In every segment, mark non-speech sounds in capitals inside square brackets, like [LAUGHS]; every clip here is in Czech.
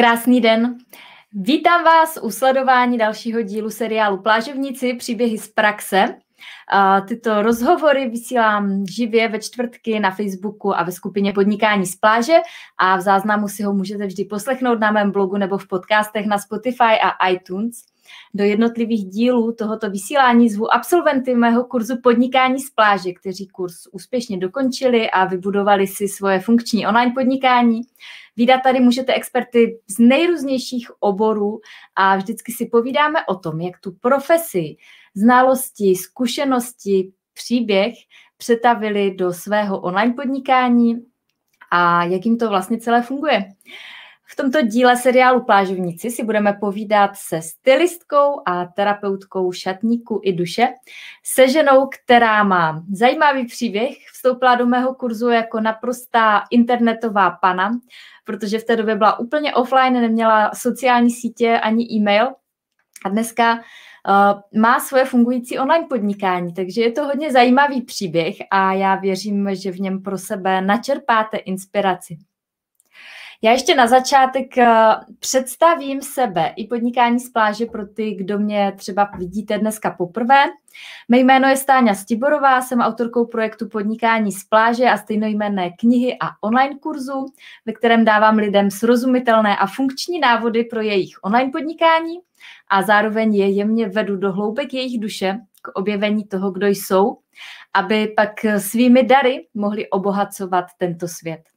Krásný den. Vítám vás u sledování dalšího dílu seriálu Plážovníci příběhy z praxe. Tyto rozhovory vysílám živě ve čtvrtky na Facebooku a ve skupině Podnikání z pláže a v záznamu si ho můžete vždy poslechnout na mém blogu nebo v podcastech na Spotify a iTunes. Do jednotlivých dílů tohoto vysílání zvu absolventy mého kurzu Podnikání z pláže, kteří kurz úspěšně dokončili a vybudovali si svoje funkční online podnikání. Vídat tady můžete experty z nejrůznějších oborů a vždycky si povídáme o tom, jak tu profesi, znalosti, zkušenosti, příběh přetavili do svého online podnikání a jak jim to vlastně celé funguje. V tomto díle seriálu Plážovníci si budeme povídat se stylistkou a terapeutkou šatníku i duše, se ženou, která má zajímavý příběh, vstoupila do mého kurzu jako naprostá internetová pana, protože v té době byla úplně offline, neměla sociální sítě ani e-mail a dneska uh, má svoje fungující online podnikání, takže je to hodně zajímavý příběh a já věřím, že v něm pro sebe načerpáte inspiraci. Já ještě na začátek eh, představím sebe i podnikání z pláže pro ty, kdo mě třeba vidíte dneska poprvé. Mé jméno je Stáňa Stiborová, jsem autorkou projektu Podnikání z pláže a stejnojmenné knihy a online kurzu, ve kterém dávám lidem srozumitelné a funkční návody pro jejich online podnikání a zároveň je jemně vedu do hloubek jejich duše k objevení toho, kdo jsou, aby pak svými dary mohli obohacovat tento svět.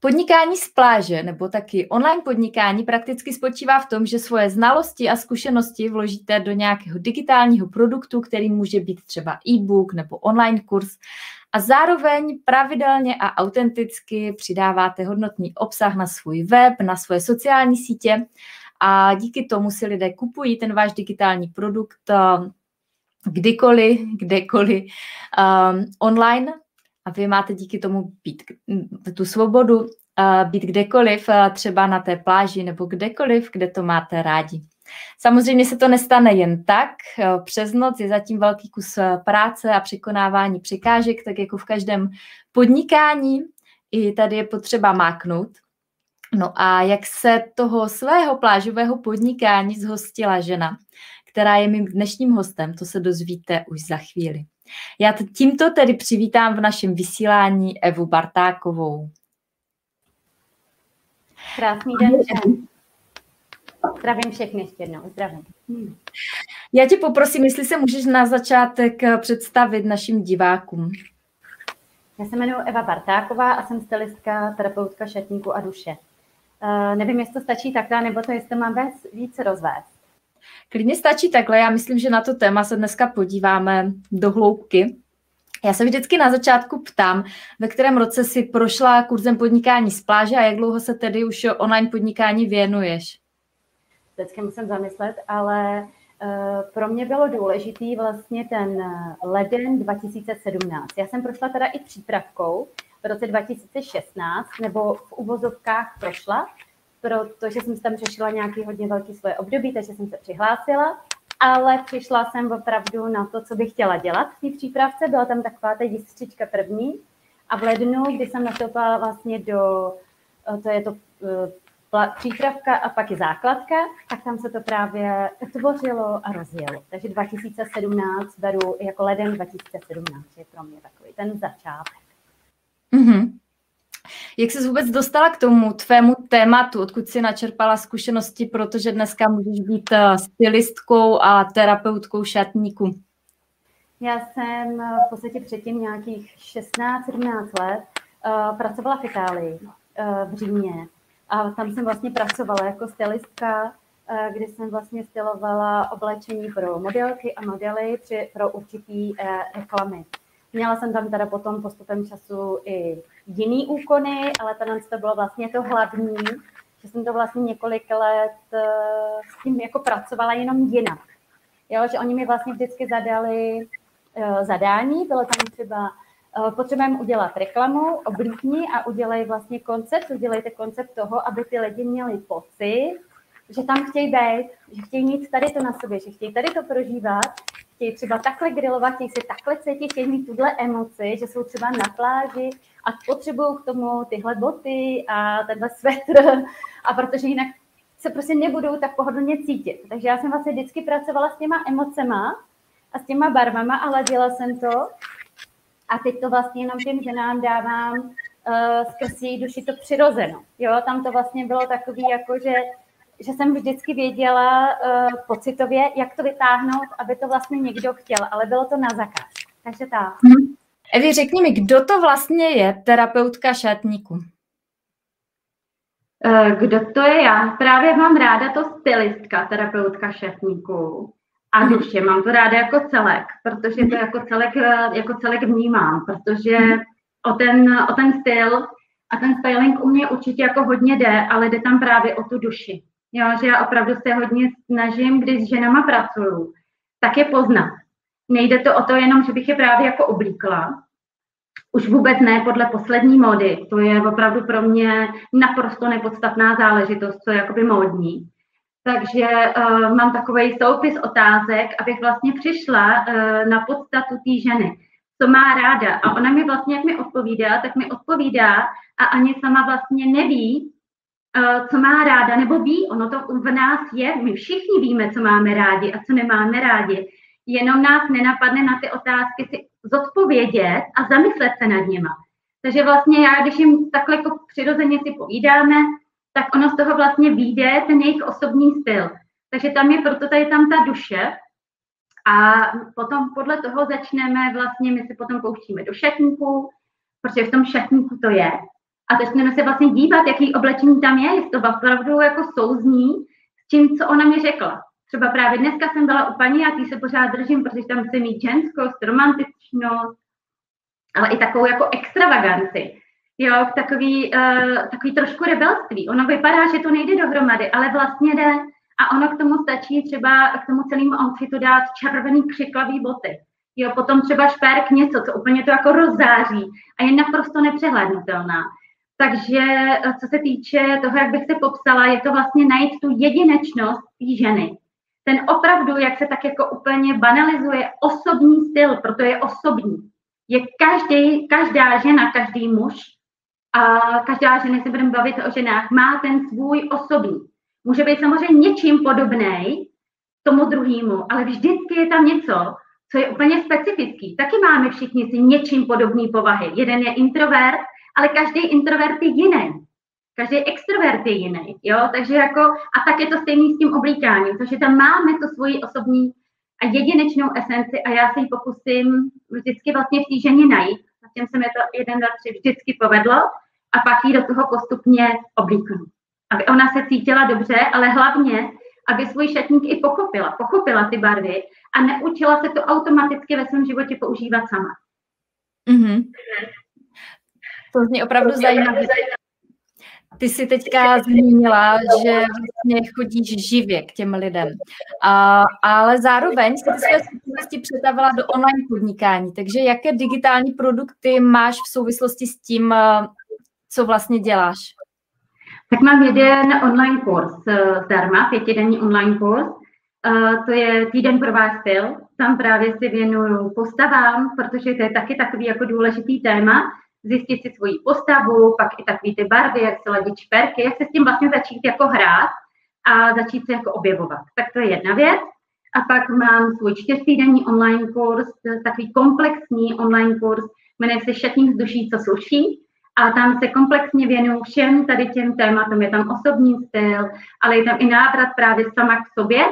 Podnikání z pláže nebo taky online podnikání prakticky spočívá v tom, že svoje znalosti a zkušenosti vložíte do nějakého digitálního produktu, který může být třeba e-book nebo online kurz. A zároveň pravidelně a autenticky přidáváte hodnotný obsah na svůj web, na svoje sociální sítě. A díky tomu si lidé kupují ten váš digitální produkt um, kdykoliv, kdekoliv um, online a vy máte díky tomu být tu svobodu, být kdekoliv, třeba na té pláži nebo kdekoliv, kde to máte rádi. Samozřejmě se to nestane jen tak. Přes noc je zatím velký kus práce a překonávání překážek, tak jako v každém podnikání. I tady je potřeba máknout. No a jak se toho svého plážového podnikání zhostila žena, která je mým dnešním hostem, to se dozvíte už za chvíli. Já tímto tedy přivítám v našem vysílání Evu Bartákovou. Krásný den Zdravím všechny ještě jednou. Zdravím. Já tě poprosím, jestli se můžeš na začátek představit našim divákům. Já se jmenuji Eva Bartáková a jsem stylistka, terapeutka šatníku a duše. Uh, nevím, jestli to stačí takhle, nebo to jestli mám víc rozvést. Klidně stačí takhle. Já myslím, že na to téma se dneska podíváme do hloubky. Já se vždycky na začátku ptám, ve kterém roce si prošla kurzem podnikání z pláže a jak dlouho se tedy už online podnikání věnuješ? Vždycky musím zamyslet, ale uh, pro mě bylo důležitý vlastně ten leden 2017. Já jsem prošla teda i přípravkou v roce 2016, nebo v uvozovkách prošla, protože jsem tam řešila nějaký hodně velký svoje období, takže jsem se přihlásila, ale přišla jsem opravdu na to, co bych chtěla dělat v té přípravce. Byla tam taková ta jistřička první a v lednu, kdy jsem nastoupila vlastně do, eh, to je to eh, přípravka a pak i základka, tak tam se to právě tvořilo a rozjelo. Takže 2017 beru jako leden 2017 je pro mě takový ten začátek. Mm-hmm. Jak jsi vůbec dostala k tomu tvému tématu, odkud jsi načerpala zkušenosti, protože dneska můžeš být eh, stylistkou a terapeutkou šatníku? Já jsem eh, v podstatě předtím nějakých 16-17 let uh, pracovala v Itálii, v Římě. A tam jsem vlastně pracovala jako stylistka, kdy jsem vlastně stylovala oblečení pro modelky a modely při, pro určitý reklamy. Měla jsem tam teda potom postupem času i jiný úkony, ale tenhle to bylo vlastně to hlavní, že jsem to vlastně několik let eh, s tím jako pracovala jenom jinak. Jo, že oni mi vlastně vždycky zadali uh, zadání, bylo tam třeba uh, potřebujeme udělat reklamu, oblíkni a udělej vlastně koncept, udělejte koncept toho, aby ty lidi měli pocit, že tam chtějí být, že chtějí mít tady to na sobě, že chtějí tady to prožívat chtějí třeba takhle grilovat, chtějí se takhle cítit, chtějí mít tuhle emoci, že jsou třeba na pláži a potřebují k tomu tyhle boty a tenhle svetr a protože jinak se prostě nebudou tak pohodlně cítit. Takže já jsem vlastně vždycky pracovala s těma emocema a s těma barvama a ladila jsem to. A teď to vlastně jenom těm ženám dávám uh, skrz její duši to přirozeno. Jo, tam to vlastně bylo takový, jako že, že jsem vždycky věděla uh, pocitově, jak to vytáhnout, aby to vlastně někdo chtěl, ale bylo to na zakaz. Takže tak. Hmm. Evi, řekni mi, kdo to vlastně je terapeutka šatníku? Eh, kdo to je já? Právě mám ráda to stylistka, terapeutka šatníku a mhm. duše. Mám to ráda jako celek, protože to jako celek, eh, jako celek vnímám, protože mhm. o ten, o ten styl a ten styling u mě určitě jako hodně jde, ale jde tam právě o tu duši. Jo, že já opravdu se hodně snažím, když s ženama pracuju, tak je poznat. Nejde to o to jenom, že bych je právě jako oblíkla, už vůbec ne podle poslední módy. To je opravdu pro mě naprosto nepodstatná záležitost, co je jakoby módní. Takže uh, mám takový soupis otázek, abych vlastně přišla uh, na podstatu té ženy, co má ráda. A ona mi vlastně, jak mi odpovídá, tak mi odpovídá a ani sama vlastně neví, co má ráda, nebo ví, ono to v nás je, my všichni víme, co máme rádi a co nemáme rádi, jenom nás nenapadne na ty otázky si zodpovědět a zamyslet se nad nima. Takže vlastně já, když jim takhle jako přirozeně si povídáme, tak ono z toho vlastně vyjde ten jejich osobní styl. Takže tam je proto tady tam ta duše a potom podle toho začneme vlastně, my si potom pouštíme do šatníku, protože v tom šatníku to je. A začneme se vlastně dívat, jaký oblečení tam je, jestli to opravdu jako souzní s tím, co ona mi řekla. Třeba právě dneska jsem byla u paní a tý se pořád držím, protože tam chci mít ženskost, romantičnost, ale i takovou jako extravaganci. Jo, takový, uh, takový trošku rebelství. Ono vypadá, že to nejde dohromady, ale vlastně jde. A ono k tomu stačí třeba k tomu celému outfitu dát červený křiklavý boty. Jo, potom třeba šperk něco, co úplně to jako rozzáří a je naprosto nepřehlednutelná. Takže eh, co se týče toho, jak bych se popsala, je to vlastně najít tu jedinečnost té ženy ten opravdu, jak se tak jako úplně banalizuje, osobní styl, proto je osobní. Je každý, každá žena, každý muž a každá žena, se budeme bavit o ženách, má ten svůj osobní. Může být samozřejmě něčím podobný tomu druhému, ale vždycky je tam něco, co je úplně specifický. Taky máme všichni si něčím podobný povahy. Jeden je introvert, ale každý introvert je jiný. Každý extrovert je jiný, jo, takže jako, a tak je to stejný s tím oblíkáním, protože tam máme tu svoji osobní a jedinečnou esenci a já se ji pokusím vždycky vlastně v té ženě najít. Zatím se mi to jeden, dva, tři vždycky povedlo a pak ji do toho postupně oblíknu. Aby ona se cítila dobře, ale hlavně, aby svůj šatník i pochopila, pochopila ty barvy a neučila se to automaticky ve svém životě používat sama. Mm-hmm. To zní opravdu zajímavé. Ty jsi teďka zmínila, že vlastně chodíš živě k těm lidem, a, ale zároveň jsi ty své zkušenosti přetavila do online podnikání. Takže jaké digitální produkty máš v souvislosti s tím, eh, co vlastně děláš? Tak mám jeden online kurz eh, zdarma, pětidenní online kurz. Eh, to je týden pro váš styl. Tam právě si věnuju postavám, protože to je taky takový jako důležitý téma zjistit si svoji postavu, pak i takový ty barvy, jak se ladit šperky, jak se s tím vlastně začít jako hrát a začít se jako objevovat. Tak to je jedna věc. A pak mám svůj čtyřtýdenní online kurz, takový komplexní online kurz, jmenuje se Šatník z duší, co sluší. A tam se komplexně věnuju všem tady těm tématům. Je tam osobní styl, ale je tam i návrat právě sama k sobě,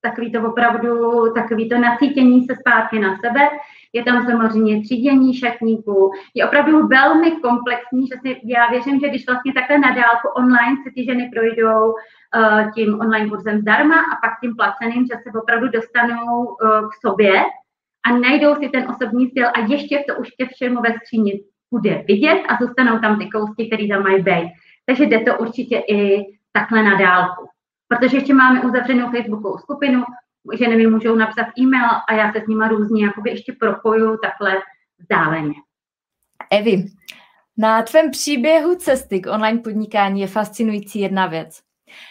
takový to opravdu, takový to nacítění se zpátky na sebe, je tam samozřejmě třídění šatníků, je opravdu velmi komplexní, že si, já věřím, že když vlastně takhle na dálku online se ty ženy projdou uh, tím online kurzem zdarma a pak tím placeným, že se opravdu dostanou uh, k sobě a najdou si ten osobní styl a ještě to už ke všemu ve skříni bude vidět a zůstanou tam ty kousky, které tam mají být. Takže jde to určitě i takhle na dálku. Protože ještě máme uzavřenou Facebookovou skupinu, že mi můžou napsat e-mail a já se s nimi různě jakoby ještě propoju takhle vzdáleně. Evi, na tvém příběhu cesty k online podnikání je fascinující jedna věc.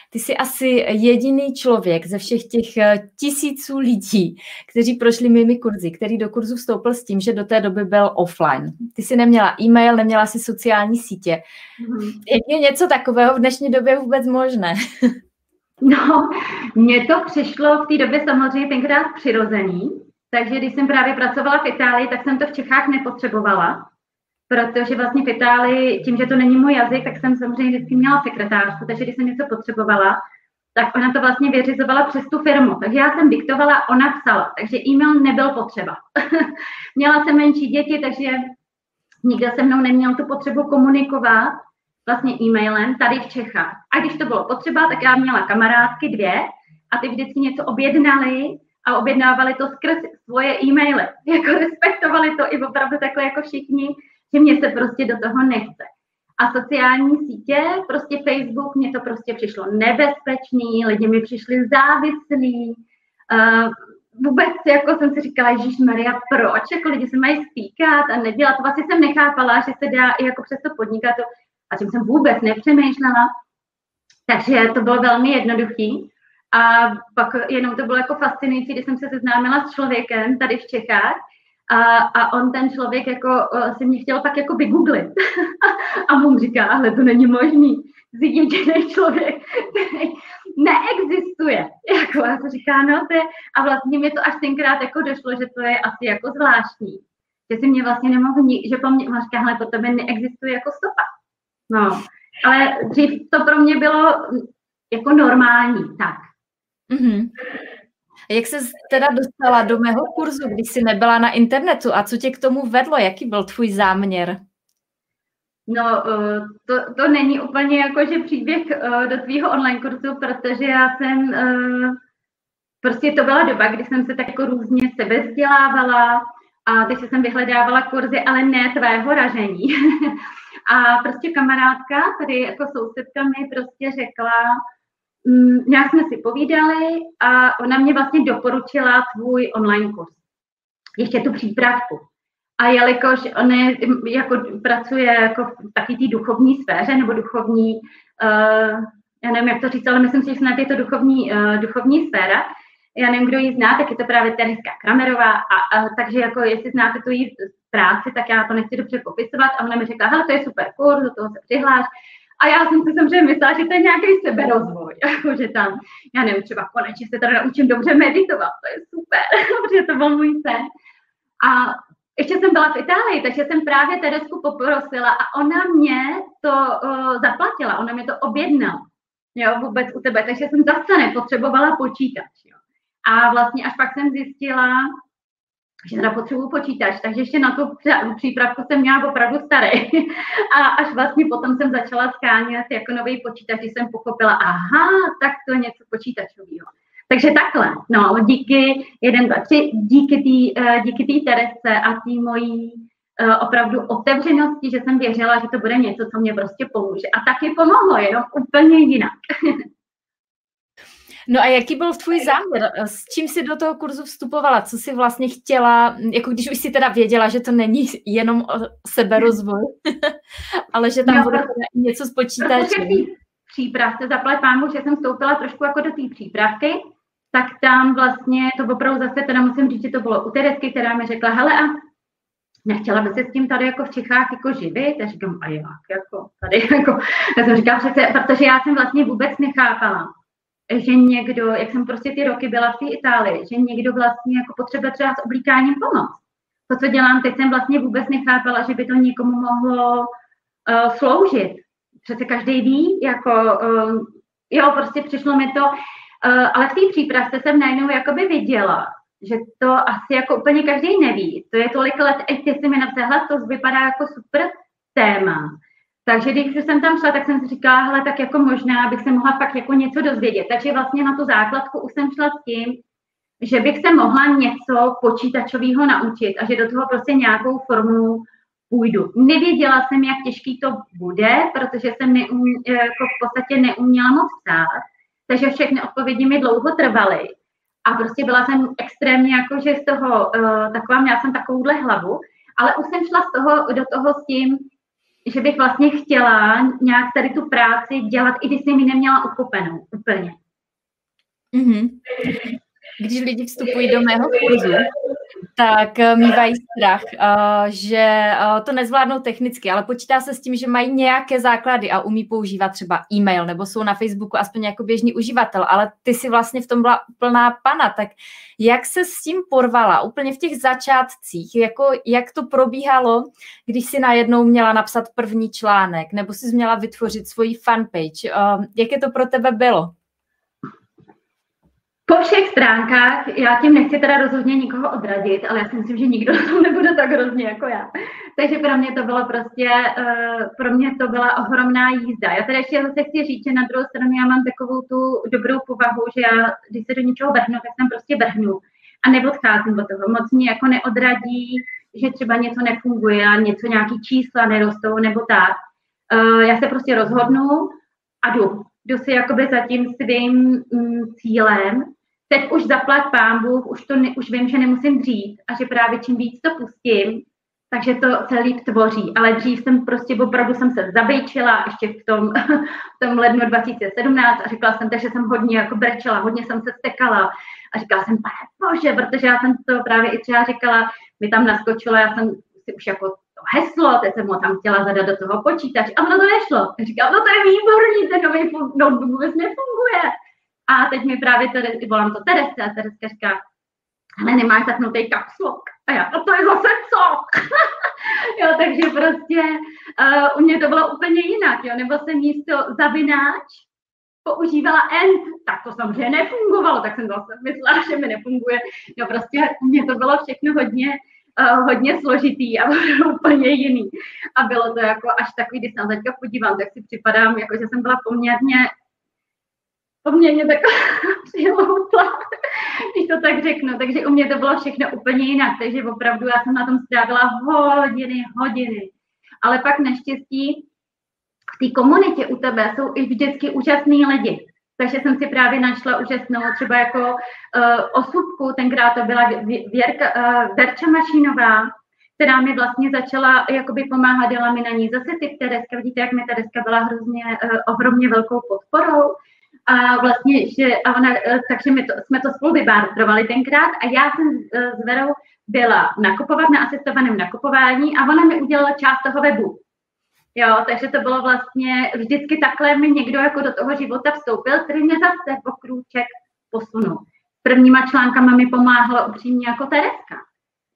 Ty jsi asi jediný člověk ze všech těch eh, tisíců lidí, kteří prošli mými kurzy, který do kurzu vstoupil s tím, že do té doby byl offline. Ty jsi neměla e-mail, neměla si sociální sítě. Mm-hmm. Je něco takového v dnešní době vůbec možné? [LAUGHS] No, mně to přišlo v té době samozřejmě tenkrát přirozený, takže když jsem právě pracovala v Itálii, tak jsem to v Čechách nepotřebovala, protože vlastně v Itálii, tím, že to není můj jazyk, tak jsem samozřejmě vždycky měla sekretářku, takže když jsem něco potřebovala, tak ona to vlastně vyřizovala přes tu firmu. Takže já jsem diktovala, ona psala, takže e-mail nebyl potřeba. [LAUGHS] měla jsem menší děti, takže nikdo se mnou neměl tu potřebu komunikovat vlastně e-mailem tady v Čechách. A když to bylo potřeba, tak já měla kamarádky dvě a ty vždycky něco objednali a objednávali to skrz svoje e-maily. [LAUGHS] Jako respektovali to i opravdu takhle jako všichni že mě se prostě do toho nechce. A sociální sítě, prostě Facebook, mě to prostě přišlo nebezpečný, lidi mi přišli závislí, uh, vůbec jako jsem si říkala, Ježíš Maria, proč? Jako lidi se mají stýkat a nedělat. To vlastně jsem nechápala, že se dá i jako přesto podnikat, a čím jsem vůbec nepřemýšlela. Takže to bylo velmi jednoduchý. A pak jenom to bylo jako fascinující, když jsem se seznámila s člověkem tady v Čechách, a, a on ten člověk jako si mě chtěl pak jako vygooglit. [LAUGHS] a mu říká, ale to není možný. Jsi jediný člověk, který neexistuje. [LAUGHS] Jako, a to říká, no to je, a vlastně mi to až tenkrát jako došlo, že to je asi jako zvláštní. Že si mě vlastně nemohl, že po mně, říká, hele, po tebe neexistuje jako stopa. No, ale dřív to pro mě bylo jako normální, tak. Mm-hmm. Jak se teda dostala do mého kurzu, když jsi nebyla na internetu a co tě k tomu vedlo? Jaký byl tvůj záměr? No, eh, to, to není úplně jako, že příběh eh, do tvýho online kurzu, protože já jsem, eh, prostě to byla doba, kdy jsem se tak jako různě sebe vzdělávala a teď jsem vyhledávala kurzy, ale ne tvého ražení. [LAUGHS] a prostě kamarádka, tady jako sousedka mi prostě řekla, Mm, nějak jsme si povídali a ona mě vlastně doporučila tvůj online kurz. Ještě tu přípravku. A jelikož on jako pracuje jako v takové té duchovní sféře nebo duchovní, uh, já nevím, jak to říct, ale myslím si, že snad je to duchovní, uh, duchovní sféra. Já nevím, kdo ji zná, tak je to právě Teriska Kramerová, a, a, takže jako jestli znáte tu její práci, tak já to nechci dobře popisovat. A ona mi řekla, hele, to je super kurz, do toho se přihláš. A já jsem si samozřejmě myslela, že to je nějaký seberozvoj, jako [LAUGHS] že tam, já nevím, třeba konečně se teda naučím dobře meditovat, to je super, [LAUGHS] protože to byl můj sen. A ještě jsem byla v Itálii, takže jsem právě Teresku poprosila a ona mě to uh, zaplatila, ona mě to objednala, jo, vůbec u tebe, takže jsem zase nepotřebovala počítač, jo. A vlastně až pak jsem zjistila, že teda potřebuju počítač, takže ještě na tu přípravku jsem měla opravdu starý. [LAUGHS] A až vlastně potom jsem začala skánět jako nový počítač, jsem pochopila, aha, tak to je něco počítačového. Takže takhle, no, díky, jeden, dva, tři, díky té eh, díky tý Terese a té mojí uh, opravdu otevřenosti, že jsem věřila, že to bude něco, co mě prostě pomůže. A taky pomohlo, jenom úplně jinak. [LAUGHS] No a jaký byl tvůj záměr? S čím jsi do toho kurzu vstupovala? Co jsi vlastně chtěla, jako když už jsi teda věděla, že to není jenom o seberozvoj, [LAUGHS] ale že tam no, bude něco s počítačem. Přípravce, zaplať pánu, že jsem vstoupila trošku jako do té přípravky, tak tam vlastně to opravdu zase teda musím říct, že to bylo u Teresky, která mi řekla, hele a nechtěla by se s tím tady jako v Čechách jako živit? A říkám, a jak, jako tady, [LAUGHS] jako, já jsem říkala přece, protože já jsem vlastně vůbec nechápala, že někdo, jak jsem prostě ty roky byla v té Itálii, že někdo vlastně jako potřebuje třeba s oblíkáním pomoc. To, co dělám teď, jsem vlastně vůbec nechápala, že by to někomu mohlo uh, sloužit. Přece každý ví, jako, uh, jo, prostě přišlo mi to, uh, ale v té přípravce jsem najednou jakoby viděla, že to asi jako úplně každý neví. To je tolik let, ještě si mi napsala, to vypadá jako super téma. Takže když jsem tam šla, tak jsem si říkala, hele, tak jako možná bych se mohla fakt jako něco dozvědět. Takže vlastně na tu základku už jsem šla s tím, že bych se mohla něco počítačového naučit a že do toho prostě nějakou formu půjdu. Nevěděla jsem, jak těžký to bude, protože jsem neum, jako v podstatě neuměla moc psát, takže všechny odpovědi mi dlouho trvaly. A prostě byla jsem extrémně jako, že z toho uh, taková, měla jsem takovouhle hlavu, ale už jsem šla z toho, do toho s tím, že bych vlastně chtěla nějak tady tu práci dělat, i když jsem ji neměla ukopenou úplně. Mm-hmm. Když lidi vstupují do mého kurzu, tak eh, mývají strach, eh, že eh, to nezvládnou technicky, ale počítá se s tím, že mají nějaké základy a umí používat třeba e-mail nebo jsou na Facebooku aspoň jako běžný uživatel, ale ty si vlastně v tom byla plná pana, tak jak se s tím porvala? Úplně v těch začátcích, jako jak to probíhalo, když si najednou měla napsat první článek nebo si měla vytvořit svoji fanpage, jaké to pro tebe bylo? Po všech stránkách, já tím nechci teda rozhodně nikoho odradit, ale já si myslím, že nikdo [LAUGHS] tom nebude tak hrozně jako já. Takže pro mě to bylo prostě, uh, pro mě to byla ohromná jízda. Já teda ještě zase chci říct, že na druhou stranu já mám takovou tu dobrou povahu, že já, když se do něčeho vrhnu, tak tam prostě vrhnu a neodcházím od toho. Moc mě jako neodradí, že třeba něco nefunguje něco, nějaký čísla nerostou nebo tak. Uh, já se prostě rozhodnu a jdu. Jdu si jakoby za tím svým mm, cílem teď už zaplať pán Bůh, už, to ne, už vím, že nemusím dřív a že právě čím víc to pustím, takže to celý tvoří. Ale dřív jsem prostě opravdu jsem se zabejčila ještě v tom, [LAUGHS] v tom lednu 2017 a řekla jsem, takže jsem hodně jako brečela, hodně jsem se stekala a říkala jsem, pane bože, protože já jsem to právě i třeba říkala, mi tam naskočila, já jsem si už jako to heslo, teď jsem ho tam chtěla zadat do toho počítače a ono to nešlo. Říkala, no to je výborný, ten nový notebook vůbec nefunguje. A teď mi právě tady, volám to Tereska, a Tereska říká, ale nemáš zapnutý kapslok. A já, a to je zase co? [LAUGHS] jo, takže prostě uh, u mě to bylo úplně jinak, jo, nebo jsem místo zavináč používala end, tak to samozřejmě nefungovalo, tak jsem zase myslela, že mi nefunguje. Jo, prostě u mě to bylo všechno hodně, uh, hodně složitý a [LAUGHS] úplně jiný. A bylo to jako až takový, když se teďka podívám, tak si připadám, jako že jsem byla poměrně poměrně taková [LAUGHS] přiloutla, když to tak řeknu. Takže u mě to bylo všechno úplně jinak, takže opravdu já jsem na tom strávila hodiny, hodiny. Ale pak naštěstí v té komunitě u tebe jsou i vždycky úžasný lidi. Takže jsem si právě našla úžasnou třeba jako uh, osobku, tenkrát to byla Věrka, uh, Verča Mašinová, která mi vlastně začala jakoby pomáhat, dala mi na ní zase ty Tereska, vidíte, jak mi Tereska byla hrozně uh, ohromně velkou podporou, a vlastně, že a ona, eh, takže my to, jsme to spolu vybártrovali tenkrát a já jsem eh, s Verou byla nakupovat na asistovaném nakupování a ona mi udělala část toho webu. Jo, takže to bylo vlastně, vždycky takhle mi někdo jako do toho života vstoupil, který mě zase po krůček posunul. Prvníma článkama mi pomáhala upřímně jako Tereska.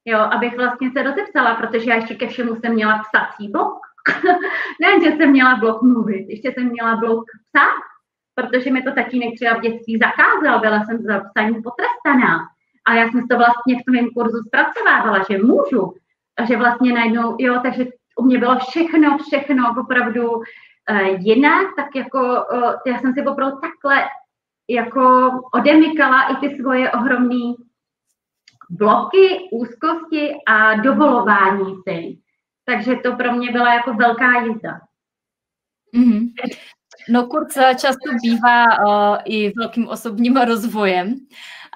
Jo, abych vlastně se rozepsala, protože já ještě ke všemu jsem měla psací blok. [LAUGHS] ne, že jsem měla blok mluvit, ještě jsem měla blok psát protože mi to tatínek třeba v dětství zakázal, byla jsem za psaní potrestaná. A já jsem to vlastně v tom kurzu zpracovávala, že můžu. A že vlastně najednou, jo, takže u mě bylo všechno, všechno opravdu uh, jinak, tak jako uh, já jsem si opravdu takhle jako odemykala i ty svoje ohromné bloky, úzkosti a dovolování si. Takže to pro mě byla jako velká jízda. Mm-hmm. No kurz často bývá uh, i velkým osobním rozvojem.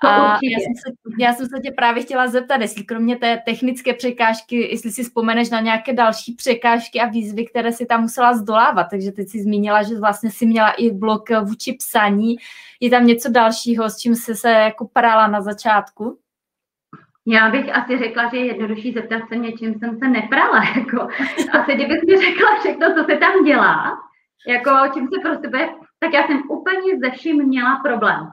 A já jsem, se, já jsem se tě právě chtěla zeptat, jestli kromě té technické překážky, jestli si vzpomeneš na nějaké další překážky a výzvy, které si tam musela zdolávat. Takže teď si zmínila, že vlastně si měla i blok vůči psaní. Je tam něco dalšího, s čím jsi se jako prala na začátku? Já bych asi řekla, že je jednodušší zeptat se mě, čím jsem se neprala. [LAUGHS] Jako. Asi kdybych mi řekla všechno, co se tam dělá, jako čím se pro sebe, tak já jsem úplně ze vším měla problém.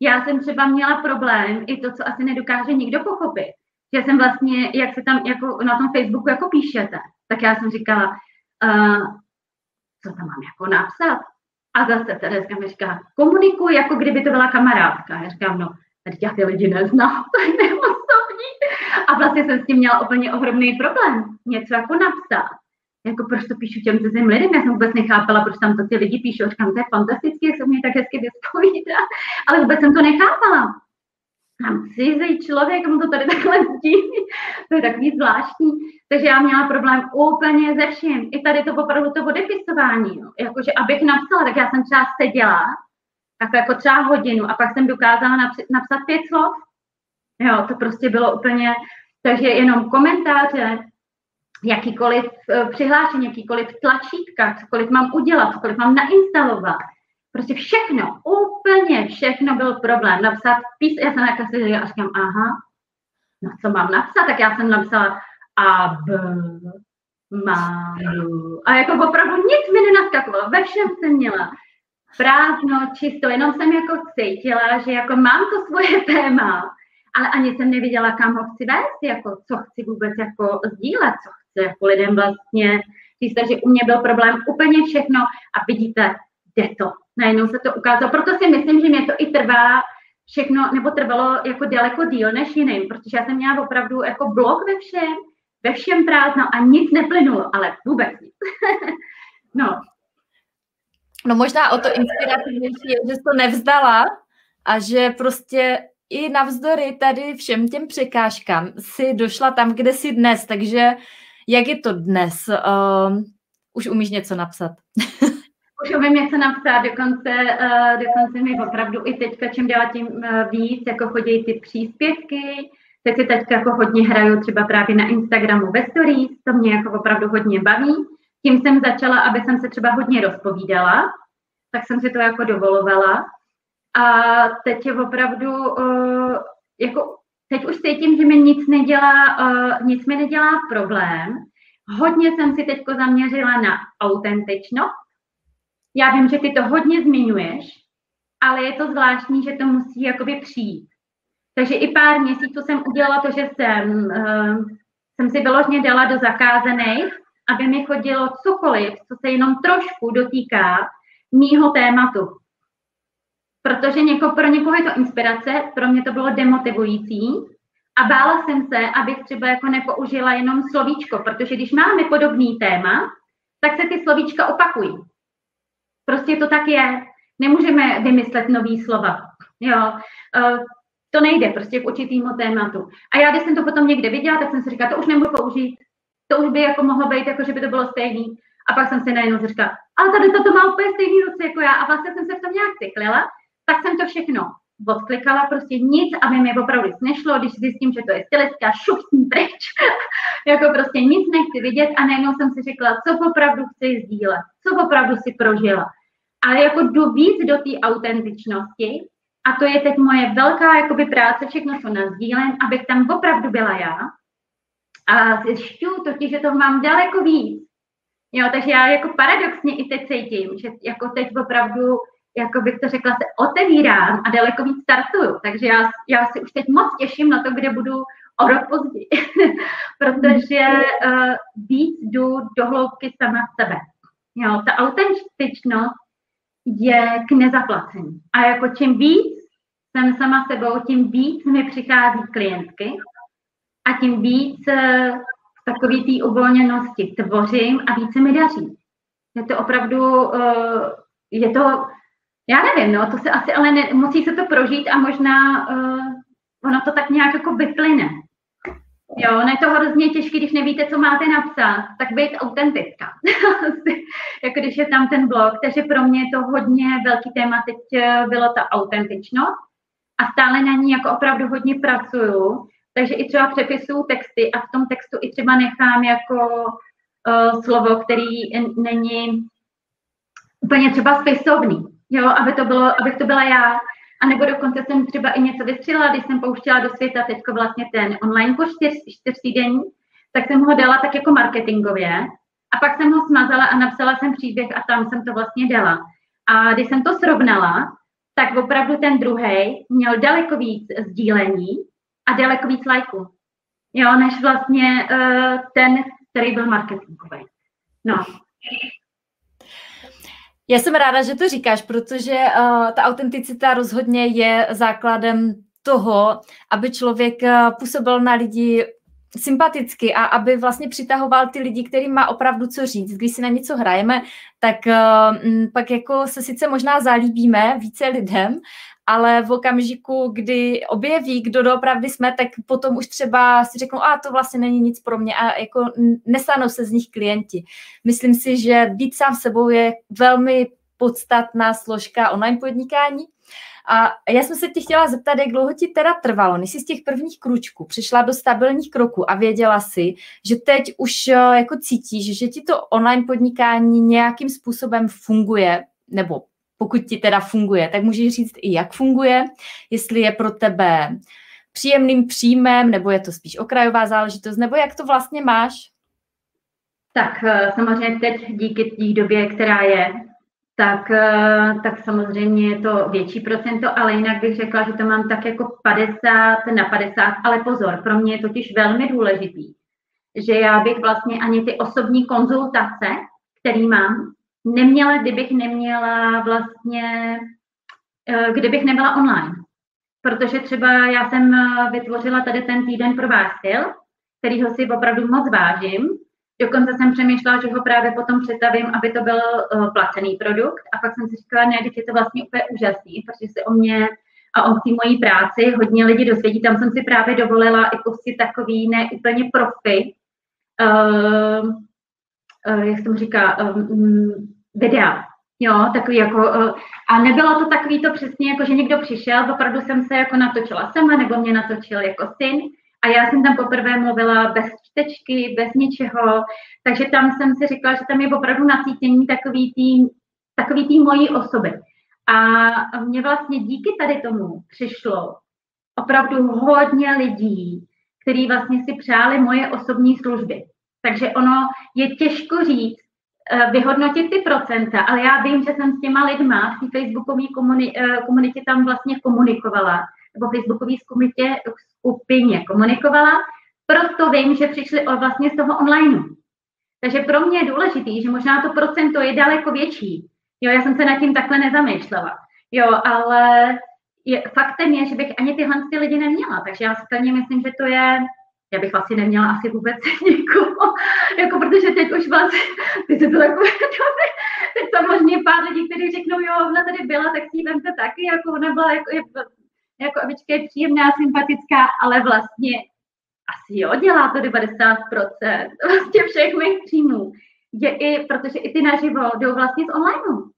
Já jsem třeba měla problém i to, co asi nedokáže nikdo pochopit. Že jsem vlastně, jak se tam jako na tom Facebooku jako píšete, tak já jsem říkala, uh, co tam mám jako napsat? A zase Tereska mi říká, komunikuj, jako kdyby to byla kamarádka. Já říkám, no, tady já ty lidi neznám, [LAUGHS] to je. A vlastně jsem s tím měla úplně ohromný problém, něco jako napsat jako proč to píšu těm cizím lidem, já jsem vůbec nechápala, proč tam to ty lidi píšou, říkám, to je fantastické, jak se mě tak hezky vyspovídá, ale vůbec jsem to nechápala. Tam cizí člověk, mu to tady takhle sdílí, to je takový zvláštní. Takže já měla problém úplně ze vším. I tady to opravdu to odepisování, no. jakože abych napsala, tak já jsem třeba seděla, tak jako třeba hodinu a pak jsem dokázala napsat pět slov. Jo, to prostě bylo úplně, takže jenom komentáře, jakýkoliv uh, přihlášení, jakýkoliv tlačítka, cokoliv mám udělat, cokoliv mám nainstalovat. Prostě všechno, úplně všechno byl problém. Napsat pís, já jsem jako si a říkám, aha, no co mám napsat, tak já jsem napsala a b, mám, a jako opravdu nic mi nenaskakovalo, ve všem jsem měla prázdno, čisto, jenom jsem jako cítila, že jako mám to svoje [LAUGHS] téma, ale ani jsem nevěděla, kam ho chci vést, jako co chci vůbec jako sdílet, co chci jako lidem vlastně říct, že u mě byl problém úplně všechno a vidíte, jde to. Najednou se to ukázalo. Proto si myslím, že mě to i trvá všechno, nebo trvalo jako daleko díl než jiným, protože já jsem měla opravdu jako blok ve všem, ve všem prázdno a nic neplynulo, ale vůbec nic. [LAUGHS] no. No možná o to inspirativnější je, že jsi to nevzdala a že prostě i navzdory tady všem těm překážkám si došla tam, kde jsi dnes, takže jak je to dnes? Uh, už umíš něco napsat? [LAUGHS] už umím něco napsat, dokonce, uh, dokonce mi opravdu i teďka čím dál tím uh, víc, jako chodí ty příspěvky, teď si teďka jako hodně hraju třeba právě na Instagramu ve stories, to mě jako opravdu hodně baví. Tím jsem začala, aby jsem se třeba hodně rozpovídala, tak jsem si to jako dovolovala. A teď je opravdu, uh, jako teď už cítím, že mi nic nedělá, uh, nic mi nedělá problém. Hodně jsem si teď zaměřila na autentičnost. Já vím, že ty to hodně zmiňuješ, ale je to zvláštní, že to musí jakoby přijít. Takže i pár měsíců jsem udělala to, že jsem, uh, jsem si vyložně dala do zakázaných, aby mi chodilo cokoliv, co se jenom trošku dotýká mýho tématu. Protože něko, pro někoho je to inspirace, pro mě to bylo demotivující a bála jsem se, abych třeba jako nepoužila jenom slovíčko, protože když máme podobný téma, tak se ty slovíčka opakují. Prostě to tak je. Nemůžeme vymyslet nový slova. Jo. Uh, to nejde prostě k určitýmu tématu. A já, když jsem to potom někde viděla, tak jsem si říkala, to už nemůžu použít. To už by jako mohlo být, jako že by to bylo stejný. A pak jsem si najednou říkala, ale tady to má úplně stejný ruce jako já. A vlastně jsem se v tom nějak cyklila, tak jsem to všechno odklikala, prostě nic, aby mi opravdu nešlo, když zjistím, že to je stylistka, šup s pryč, [LAUGHS] jako prostě nic nechci vidět a najednou jsem si řekla, co opravdu chci sdílet, co opravdu si prožila. Ale jako jdu víc do té autentičnosti a to je teď moje velká jakoby práce, všechno, co nazdílem, abych tam opravdu byla já. A zjišťuju totiž, že toho mám daleko víc. Jo, takže já jako paradoxně i teď cítím, že jako teď opravdu jako bych to řekla, se otevírám a daleko víc startuju. Takže já, já si už teď moc těším na to, kde budu o rok později, [LAUGHS] protože uh, víc jdu do hloubky sama sebe. Jo, ta autentičnost je k nezaplacení. A jako čím víc jsem sama sebou, tím víc mi přichází klientky a tím víc uh, takový té uvolněnosti tvořím a více mi daří. Je to opravdu, uh, je to já nevím, no, to se asi, ale ne, musí se to prožít a možná uh, ono to tak nějak jako vyplyne. Jo, ne to hrozně těžké, když nevíte, co máte napsat, tak být autentická. [LAUGHS] jako když je tam ten blog, takže pro mě je to hodně velký téma teď eh, bylo ta autentičnost a stále na ní jako opravdu hodně pracuju, takže i třeba přepisuju texty a v tom textu i třeba nechám jako uh, slovo, který není úplně třeba spisovný jo, aby to bylo, abych to byla já. A nebo dokonce jsem třeba i něco vystřelila, když jsem pouštěla do světa teď vlastně ten online kurz čtyř, čtyř týdení, tak jsem ho dala tak jako marketingově a pak jsem ho smazala a napsala jsem příběh a tam jsem to vlastně dala. A když jsem to srovnala, tak opravdu ten druhý měl daleko víc sdílení a daleko víc lajků. Jo, než vlastně uh, ten, který byl marketingový. No, já jsem ráda, že to říkáš, protože uh, ta autenticita rozhodně je základem toho, aby člověk uh, působil na lidi sympaticky a aby vlastně přitahoval ty lidi, kterým má opravdu co říct. Když si na něco hrajeme, tak uh, pak jako se sice možná zalíbíme více lidem, ale v okamžiku, kdy objeví, kdo doopravdy jsme, tak potom už třeba si řeknou, a to vlastně není nic pro mě a jako nestanou se z nich klienti. Myslím si, že být sám sebou je velmi podstatná složka online podnikání. A já jsem se tě chtěla zeptat, jak dlouho ti teda trvalo, než jsi z těch prvních kručků přišla do stabilních kroků a věděla si, že teď už eh, jako cítíš, že ti to online podnikání nějakým způsobem funguje, nebo pokud ti teda funguje, tak můžeš říct i jak funguje, jestli je pro tebe příjemným příjmem, nebo je to spíš okrajová záležitost, nebo jak to vlastně máš? Tak eh, samozřejmě teď díky té době, která je, tak, eh, tak samozřejmě je to větší procento, ale jinak bych řekla, že to mám tak jako 50 na 50, ale pozor, pro mě je totiž velmi důležitý, že já bych vlastně ani ty osobní konzultace, který mám, neměla, kdybych neměla vlastně, eh, kdybych nebyla online. Protože třeba já jsem eh, vytvořila tady ten týden pro váš styl, kterýho si opravdu moc vážím, Dokonce jsem přemýšlela, že ho právě potom přetavím, aby to byl uh, placený produkt. A pak jsem si říkala, ne, je to vlastně úplně úžasný, protože se o mě a o té mojí práci hodně lidí dozvědí. Tam jsem si právě dovolila i pustit takový ne úplně profi, uh, uh, jak jsem říká, um, videa. Jo, takový jako, uh, a nebylo to takový to přesně, jako že někdo přišel, opravdu jsem se jako natočila sama, nebo mě natočil jako syn, a já jsem tam poprvé mluvila bez čtečky, bez ničeho, takže tam jsem si říkala, že tam je opravdu nacítění takový tý, takový tý mojí osoby. A mě vlastně díky tady tomu přišlo opravdu hodně lidí, kteří vlastně si přáli moje osobní služby. Takže ono je těžko říct, eh, vyhodnotit ty procenta, ale já vím, že jsem s těma lidma v té facebookové eh, komunitě tam vlastně komunikovala nebo facebookové skupině, skupině komunikovala, proto vím, že přišli o vlastně z toho online. Takže pro mě je důležitý, že možná to procento je daleko větší. Jo, já jsem se nad tím takhle nezamýšlela. Jo, ale je, faktem je, že bych ani tyhle ty lidi neměla. Takže já stejně myslím, že to je, já bych vlastně neměla asi vůbec [LAUGHS] nikoho, jako protože teď už vlastně, [LAUGHS] ty se to takové, [LAUGHS] teď samozřejmě pár lidí, kteří řeknou, jo, ona tady byla, tak si vemte taky, jako ona byla jako, jako Evička je příjemná, sympatická, ale vlastně asi jo, dělá to 90% vlastně všech mých příjmů. Je i, protože i ty naživo jdou vlastně z online.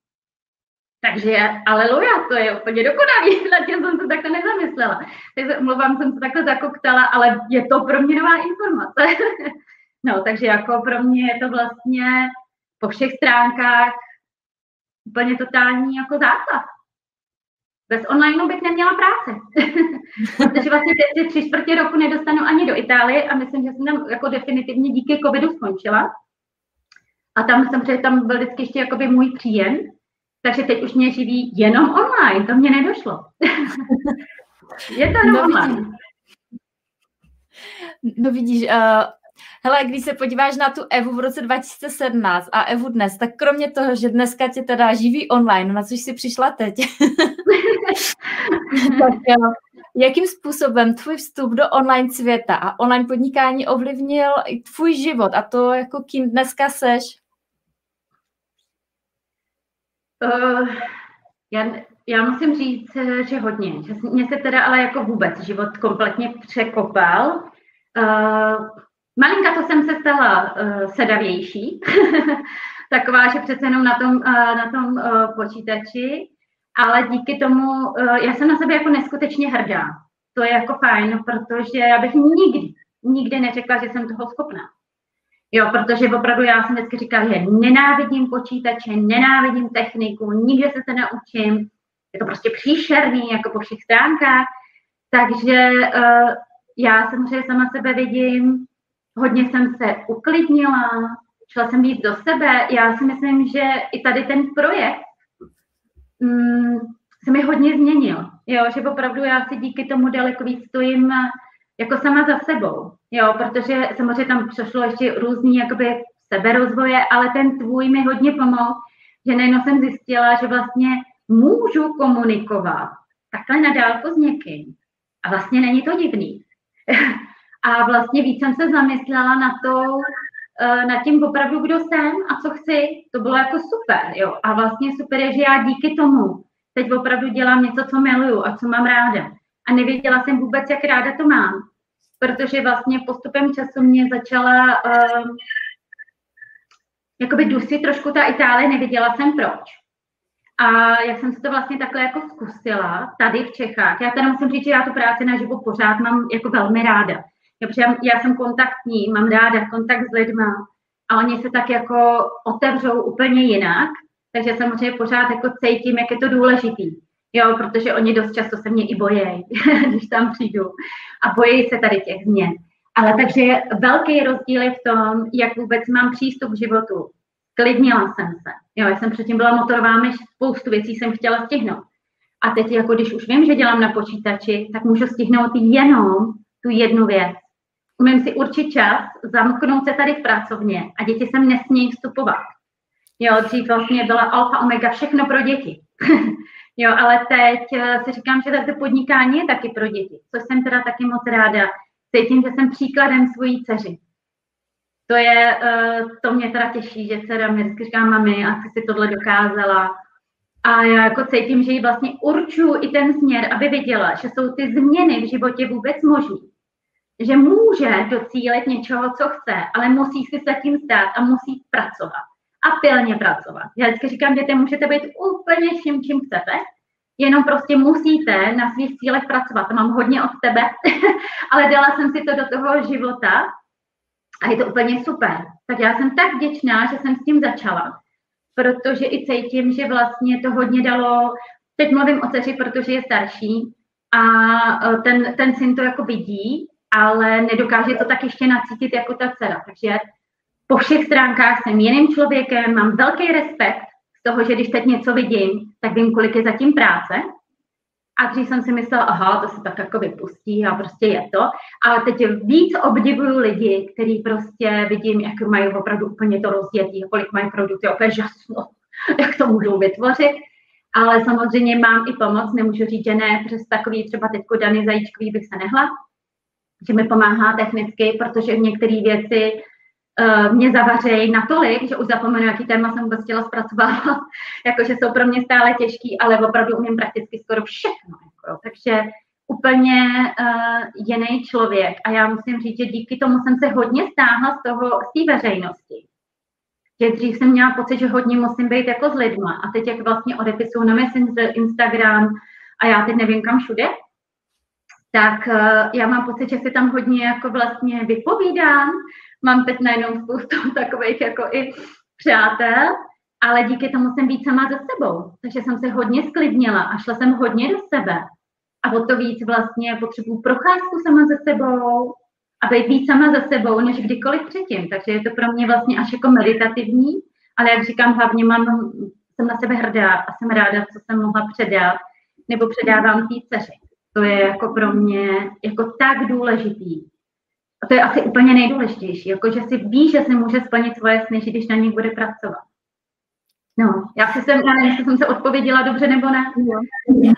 Takže aleluja, to je úplně dokonalý, [LAUGHS] na tím jsem se takhle nezamyslela. Takže mluvám, jsem se takhle zakoktala, ale je to pro mě nová informace. [LAUGHS] no, takže jako pro mě je to vlastně po všech stránkách úplně totální jako základ. Bez online bych neměla práce. [LAUGHS] Protože vlastně teď tři čtvrtě roku nedostanu ani do Itálie a myslím, že jsem tam jako definitivně díky covidu skončila. A tam jsem, tam byl vždycky ještě jakoby můj příjem, takže teď už mě živí jenom online, to mě nedošlo. [LAUGHS] Je to jenom no, online. Vidíš, no vidíš, uh, Hele, když se podíváš na tu Evu v roce 2017 a Evu dnes, tak kromě toho, že dneska tě teda živí online, na což jsi přišla teď, [LAUGHS] [LAUGHS] tak jakým způsobem tvůj vstup do online světa a online podnikání ovlivnil i tvůj život a to, jako kým dneska seš? Uh, já, já musím říct, že hodně. Že mě se teda ale jako vůbec život kompletně překopal. Uh, Malinka to jsem se stala uh, sedavější, [LAUGHS] taková, že přece jenom na tom, uh, na tom uh, počítači, ale díky tomu, uh, já jsem na sebe jako neskutečně hrdá. To je jako fajn, protože já bych nikdy, nikdy neřekla, že jsem toho schopná. Jo, protože opravdu já jsem vždycky říkala, že nenávidím počítače, nenávidím techniku, nikde se to naučím, je to prostě příšerný, jako po všech stránkách. Takže uh, já samozřejmě sama sebe vidím hodně jsem se uklidnila, šla jsem víc do sebe. Já si myslím, že i tady ten projekt mm, se mi hodně změnil. Jo, že opravdu já si díky tomu daleko víc stojím jako sama za sebou. Jo, protože samozřejmě tam přešlo ještě různý jakoby seberozvoje, ale ten tvůj mi hodně pomohl, že nejenom jsem zjistila, že vlastně můžu komunikovat takhle na dálku s někým. A vlastně není to divný. [LAUGHS] A vlastně víc jsem se zamyslela na to, eh, nad tím opravdu, kdo jsem a co chci. To bylo jako super, jo. A vlastně super je, že já díky tomu teď opravdu dělám něco, co miluju a co mám ráda. A nevěděla jsem vůbec, jak ráda to mám. Protože vlastně postupem času mě začala uh, jakoby dusit trošku ta Itálie, nevěděla jsem proč. A jak jsem si to vlastně takhle jako zkusila tady v Čechách, já teda musím říct, že já tu práci na živo pořád mám jako velmi ráda. Já, já jsem kontaktní, mám ráda kontakt s lidma a oni se tak jako otevřou úplně jinak, takže samozřejmě pořád jako cítím, jak je to důležitý. Jo, protože oni dost často se mě i bojejí, [LAUGHS] když tam přijdu. A bojí se tady těch změn. Ale takže velký rozdíl je v tom, jak vůbec mám přístup k životu. Klidnila jsem se. Jo, já jsem předtím byla motorová myš, spoustu věcí jsem chtěla stihnout. A teď, jako když už vím, že dělám na počítači, tak můžu stihnout jenom tu jednu věc. Umím si určit čas, zamknout se tady v pracovně a děti sem nesmějí vstupovat. Jo, dřív vlastně byla alfa, omega, všechno pro děti. [LAUGHS] jo, ale teď eh, si říkám, že to podnikání je taky pro děti, což jsem teda taky moc ráda. Cítím, že jsem příkladem svojí dceři. To je, eh, to mě teda těší, že dcera mi vždycky říká, mami, a ty si tohle dokázala. A já jako cítím, že jí vlastně určuju i ten směr, aby viděla, že jsou ty změny v životě vůbec možné. Že může docílit něčeho, co chce, ale musí si se tím stát a musí pracovat a pilně pracovat. Já vždycky říkám, že můžete být úplně vším, čím chcete, jenom prostě musíte na svých cílech pracovat. To mám hodně od tebe, [LAUGHS] ale dala jsem si to do toho života a je to úplně super. Tak já jsem tak vděčná, že jsem s tím začala, protože i cítím, že vlastně to hodně dalo, teď mluvím o dceři, protože je starší a e, ten, ten syn to jako vidí, ale nedokáže to tak ještě nacítit jako ta dcera. Takže po všech stránkách jsem jiným člověkem, mám velký respekt z toho, že když teď něco vidím, tak vím, kolik je zatím práce. A dřív jsem si myslela, aha, to se tak jako vypustí a prostě je to. Ale teď víc obdivuju lidi, kteří prostě vidím, jak mají opravdu úplně to rozdětí, kolik mají produkty, opět žasno, [LAUGHS] jak to můžou vytvořit. Ale samozřejmě mám i pomoc, nemůžu říct, že ne, přes takový třeba teďko Dany Zajíčkový bych se nehla, že mi pomáhá technicky, protože v některé věci uh, mě zavařejí natolik, že už zapomenu, jaký téma jsem vůbec chtěla zpracovávat, [LAUGHS] jakože jsou pro mě stále těžký, ale opravdu umím prakticky skoro všechno. Jako, takže úplně uh, jiný člověk. A já musím říct, že díky tomu jsem se hodně stáhla z toho, z té veřejnosti. Že dřív jsem měla pocit, že hodně musím být jako s lidma. A teď, jak vlastně odepisuju na Messenger, Instagram a já teď nevím kam všude, tak uh, já mám pocit, že si tam hodně jako vlastně vypovídám, mám teď najednou spoustu [LAUGHS] takových jako i přátel, ale díky tomu jsem víc sama ze sebou. Takže jsem se hodně sklidnila a šla jsem hodně do sebe. A o to víc vlastně potřebuji procházku sama ze sebou a být víc sama ze sebou, než kdykoliv předtím. Takže je to pro mě vlastně až jako meditativní, ale jak říkám, hlavně mám, jsem na sebe hrdá a jsem ráda, co jsem mohla předat, nebo předávám té dceři. To je jako pro mě jako tak důležitý. A to je asi úplně nejdůležitější, jako že si ví, že si může splnit svoje sny, když na ní bude pracovat. No, já si jsem, já nevím, jestli jsem se odpověděla dobře nebo ne. Jo.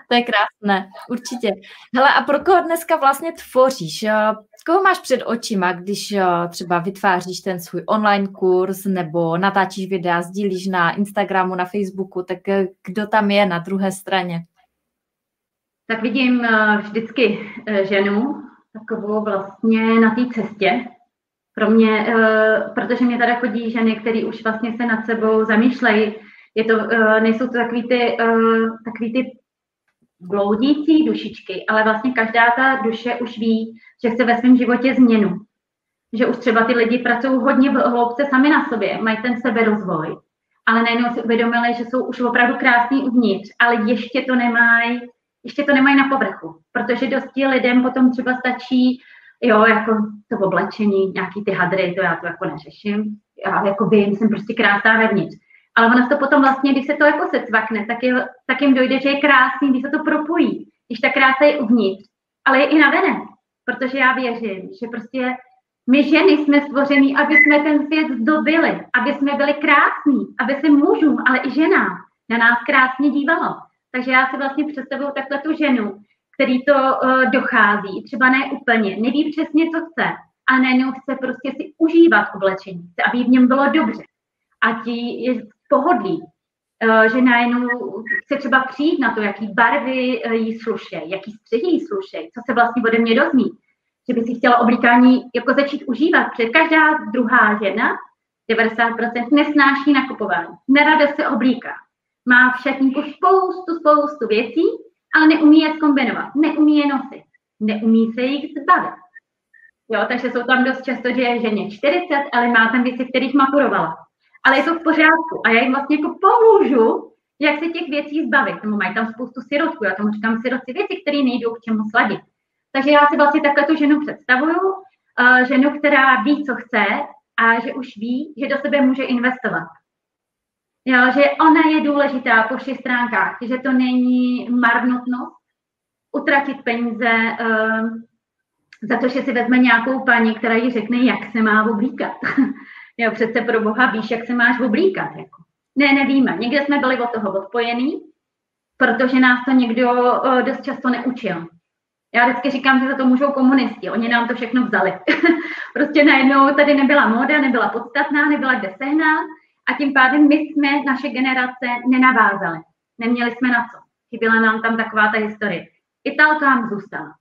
To je krásné, určitě. Hele, a pro koho dneska vlastně tvoříš? Koho máš před očima, když třeba vytváříš ten svůj online kurz nebo natáčíš videa, sdílíš na Instagramu, na Facebooku, tak eh, kdo tam je na druhé straně? Tak vidím eh, vždycky eh, ženu, takovou vlastně na té cestě. Pro mě, uh, protože mě tady chodí ženy, které už vlastně se nad sebou zamýšlejí. Je to, uh, nejsou to takový ty, uh, takový ty bloudící dušičky, ale vlastně každá ta duše už ví, že chce ve svém životě změnu. Že už třeba ty lidi pracují hodně v hloubce sami na sobě, mají ten seberozvoj, ale najednou si uvědomili, že jsou už opravdu krásní uvnitř, ale ještě to nemají ještě to nemají na povrchu, protože dosti lidem potom třeba stačí, jo, jako to oblečení, nějaký ty hadry, to já to jako neřeším, já jako vím, jsem prostě krásná vevnitř. Ale ono to potom vlastně, když se to jako secvakne, tak, je, tak jim dojde, že je krásný, když se to propojí, když ta krása je uvnitř, ale je i navenek, protože já věřím, že prostě my ženy jsme stvořený, aby jsme ten svět zdobili, aby jsme byli krásní, aby se mužům, ale i ženám na nás krásně dívalo. Takže já si vlastně představuju takhle tu ženu, který to uh, dochází, třeba ne úplně, neví přesně, co chce, a najednou chce prostě si užívat oblečení, chce, aby v něm bylo dobře. A ti je pohodlí, uh, že najednou chce třeba přijít na to, jaký barvy uh, jí slušej, jaký střehy jí slušej, co se vlastně ode mě dozví. Že by si chtěla oblíkání jako začít užívat, protože každá druhá žena, 90%, nesnáší nakupování, nerada se oblíká má v šatníku spoustu, spoustu věcí, ale neumí je zkombinovat, neumí je nosit, neumí se jich zbavit. Jo, takže jsou tam dost často, že je ženě 40, ale má tam věci, kterých maturovala. Ale je to v pořádku a já jim vlastně jako pomůžu, jak se těch věcí zbavit. Nebo mají tam spoustu sirotků, já tomu říkám sirotci věci, které nejdou k čemu sladit. Takže já si vlastně takhle tu ženu představuju, uh, ženu, která ví, co chce a že už ví, že do sebe může investovat. Jo, že ona je důležitá po všech stránkách, že to není marnotnost, utratit peníze uh, za to, že si vezme nějakou paní, která jí řekne, jak se má oblíkat. [LAUGHS] jo, přece pro boha víš, jak se máš oblíkat. Jako. Ne, nevíme. Někde jsme byli od toho odpojení, protože nás to někdo uh, dost často neučil. Já vždycky říkám, že za to můžou komunisti. Oni nám to všechno vzali. [LAUGHS] prostě najednou tady nebyla móda, nebyla podstatná, nebyla kde sehnat a tím pádem my jsme, naše generace, nenavázali. Neměli jsme na co. Chyběla nám tam taková ta historie. Italkám zůstala.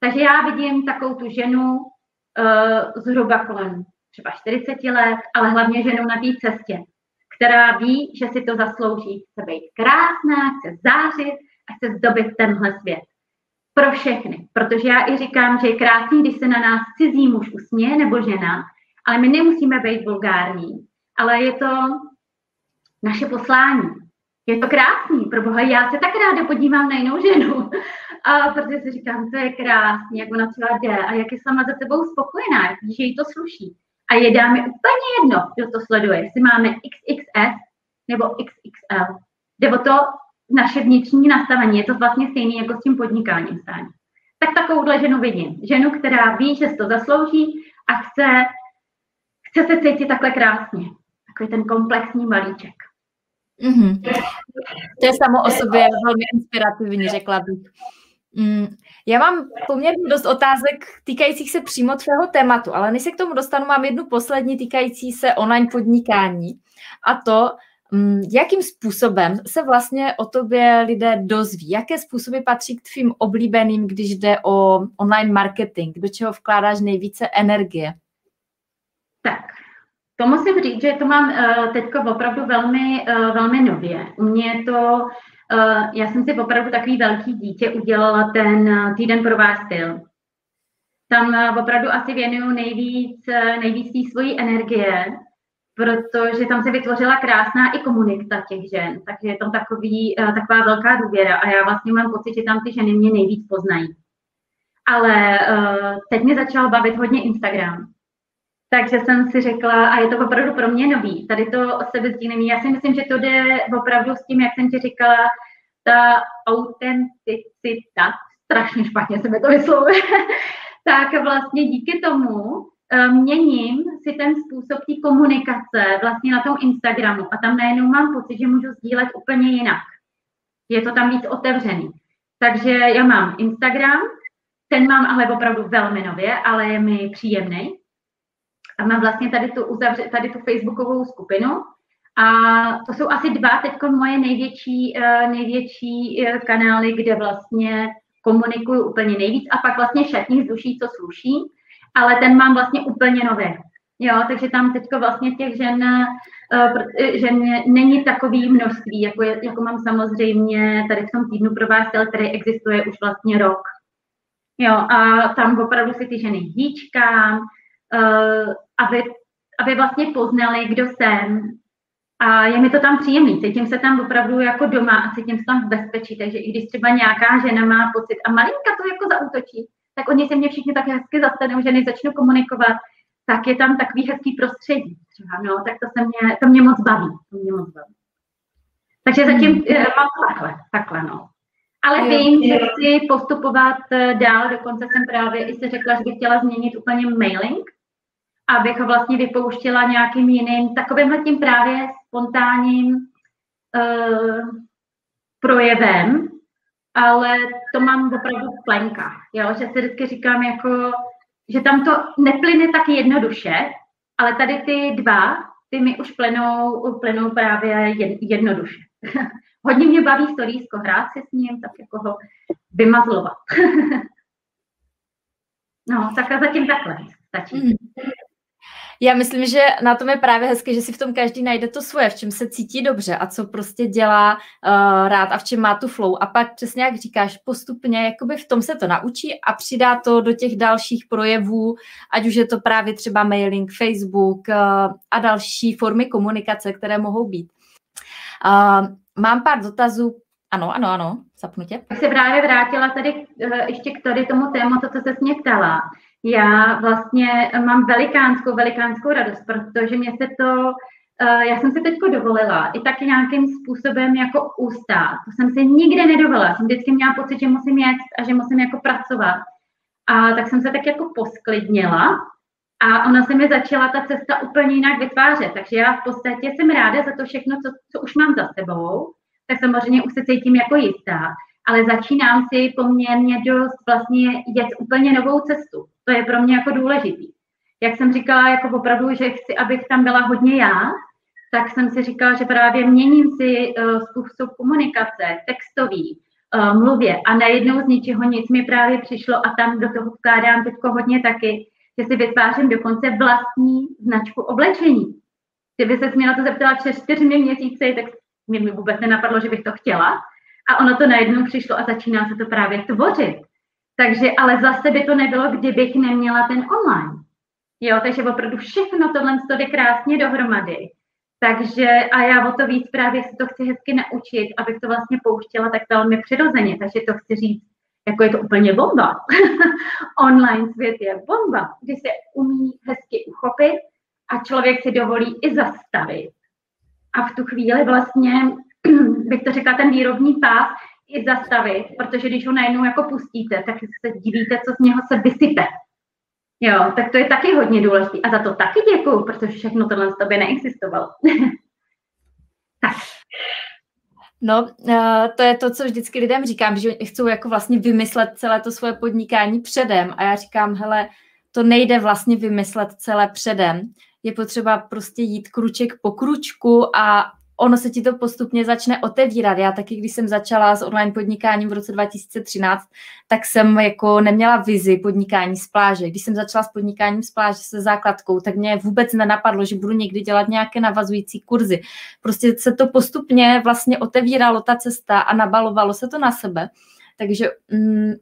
Takže já vidím takovou tu ženu uh, zhruba kolem třeba 40 let, ale hlavně ženu na té cestě, která ví, že si to zaslouží. Chce být krásná, chce zářit a chce zdobit tenhle svět. Pro všechny. Protože já i říkám, že je krásný, když se na nás cizí muž usměje nebo žena, ale my nemusíme být vulgární. Ale je to naše poslání. Je to krásný, pro boha, já se tak ráda podívám na jinou ženu. A protože si říkám, to je krásný, jak ona třeba jde a jak je sama za sebou spokojená, že jí to sluší. A je dáme úplně jedno, kdo to sleduje, jestli máme XXS nebo XXL. Jde o to naše vnitřní nastavení, je to vlastně stejné jako s tím podnikáním stání. Tak takovouhle ženu vidím. Ženu, která ví, že to zaslouží a chce, chce se cítit takhle krásně. Takový ten komplexní malíček. Mm-hmm. To je samo o sobě velmi inspirativní, řekla bych. Mm, já mám poměrně dost otázek týkajících se přímo tvého tématu, ale než se k tomu dostanu, mám jednu poslední týkající se online podnikání. A to, mm, jakým způsobem se vlastně o tobě lidé dozví? Jaké způsoby patří k tvým oblíbeným, když jde o online marketing? Do čeho vkládáš nejvíce energie? Tak, to musím říct, že to mám uh, teď opravdu velmi, uh, velmi nově. U mě to Uh, já jsem si opravdu takový velký dítě udělala ten týden pro váš styl. Tam opravdu asi věnuju nejvíc, nejvíc té svojí energie, protože tam se vytvořila krásná i komunita těch žen, takže je tam takový, taková velká důvěra a já vlastně mám pocit, že tam ty ženy mě nejvíc poznají. Ale teď mě začal bavit hodně Instagram. Takže jsem si řekla, a je to opravdu pro mě nový, tady to sebezdílení. Já si myslím, že to jde opravdu s tím, jak jsem ti říkala, ta autenticita, strašně špatně se mi to vyslovuje, [LAUGHS] tak vlastně díky tomu eh, měním si ten způsob té komunikace vlastně na tom Instagramu a tam najednou mám pocit, že můžu sdílet úplně jinak. Je to tam víc otevřený. Takže já mám Instagram, ten mám ale opravdu velmi nově, ale je mi příjemný a mám vlastně tady tu, uzavře, tady tu facebookovou skupinu a to jsou asi dva teď moje největší, eh, největší eh, kanály, kde vlastně komunikuju úplně nejvíc a pak vlastně šatník z duší, co sluší, ale ten mám vlastně úplně nový. Jo, takže tam teď vlastně těch žen, eh, že není takový množství, jako, je, jako mám samozřejmě tady v tom týdnu pro vás, který existuje už vlastně rok. Jo, a tam opravdu si ty ženy hýčkám, aby, aby vlastně poznali, kdo jsem. A je mi to tam příjemný, cítím se tam opravdu jako doma a cítím se tam v bezpečí, takže i když třeba nějaká žena má pocit a malinka to jako zautočí, tak oni se mě všichni tak hezky zastanou, že než začnu komunikovat, tak je tam takový hezký prostředí. Třeba, no, tak to, se mě, to mě moc baví. To mě moc baví. Takže zatím hmm. Mám takhle, takhle, no. Ale vím, že chci postupovat eh, dál, dokonce jsem právě i si řekla, že bych chtěla změnit úplně mailing, abych ho vlastně vypouštěla nějakým jiným, takovým tím právě spontánním uh, projevem, ale to mám opravdu v plenkách, jo? že si vždycky říkám, jako, že tam to neplyne tak jednoduše, ale tady ty dva, ty mi už plynou, plynou právě jednoduše. [LAUGHS] Hodně mě baví storísko, hrát si s ním, tak jako ho vymazlovat. [LAUGHS] no, tak a zatím takhle stačí. Mm. Já myslím, že na tom je právě hezké, že si v tom každý najde to svoje, v čem se cítí dobře a co prostě dělá uh, rád a v čem má tu flow. A pak přesně jak říkáš, postupně jakoby v tom se to naučí a přidá to do těch dalších projevů, ať už je to právě třeba mailing, Facebook uh, a další formy komunikace, které mohou být. Uh, mám pár dotazů. Ano, ano, ano, zapnu tě. Se právě vrátila tady uh, ještě k tady tomu tématu, co se mě ptala já vlastně mám velikánskou, velikánskou radost, protože mě se to, eh, já jsem si teďko dovolila i tak nějakým způsobem jako ustát. To jsem si nikdy nedovolila. Jsem vždycky měla pocit, že musím jet a že musím jako pracovat. A tak jsem se tak jako posklidnila a ona se mi začala ta cesta úplně jinak vytvářet. Takže já v podstatě jsem ráda za to všechno, co, co už mám za sebou. Tak samozřejmě už se cítím jako jistá ale začínám si poměrně dost vlastně jet úplně novou cestu. To je pro mě jako důležitý. Jak jsem říkala, jako opravdu, že chci, abych tam byla hodně já, tak jsem si říkala, že právě měním si uh, způsob komunikace, textový, uh, mluvě a najednou z ničeho nic mi právě přišlo a tam do toho vkládám teď hodně taky, že si vytvářím dokonce vlastní značku oblečení. Kdyby se měla to zeptala před čtyřmi měsíci, tak mě mi vůbec nenapadlo, že bych to chtěla. A ono to najednou přišlo a začíná se to právě tvořit. Takže, ale zase by to nebylo, kdybych neměla ten online. Jo, takže opravdu všechno tohle jde krásně dohromady. Takže a já o to víc právě si to chci hezky naučit, abych to vlastně pouštěla tak velmi přirozeně. Takže to chci říct, jako je to úplně bomba. [LAUGHS] Online svět je bomba, kdy se umí hezky uchopit a člověk si dovolí i zastavit. A v tu chvíli vlastně [CLEARS THROAT] bych to řekla, ten výrobní pás i zastavit, protože když ho najednou jako pustíte, tak se divíte, co z něho se vysype. Jo, tak to je taky hodně důležité. A za to taky děkuju, protože všechno tohle z tobě neexistovalo. [LAUGHS] tak. No, eh, to je to, co vždycky lidem říkám, že chcou jako vlastně vymyslet celé to svoje podnikání předem. A já říkám, hele, to nejde vlastně vymyslet celé předem. Je potřeba prostě jít kruček po kručku a ono se ti to postupně začne otevírat. Já taky, když jsem začala s online podnikáním v roce 2013, tak jsem jako neměla vizi podnikání z pláže. Když jsem začala s podnikáním z pláže se základkou, tak mě vůbec nenapadlo, že budu někdy dělat nějaké navazující kurzy. Prostě se to postupně vlastně otevíralo ta cesta a nabalovalo se to na sebe. Takže mm,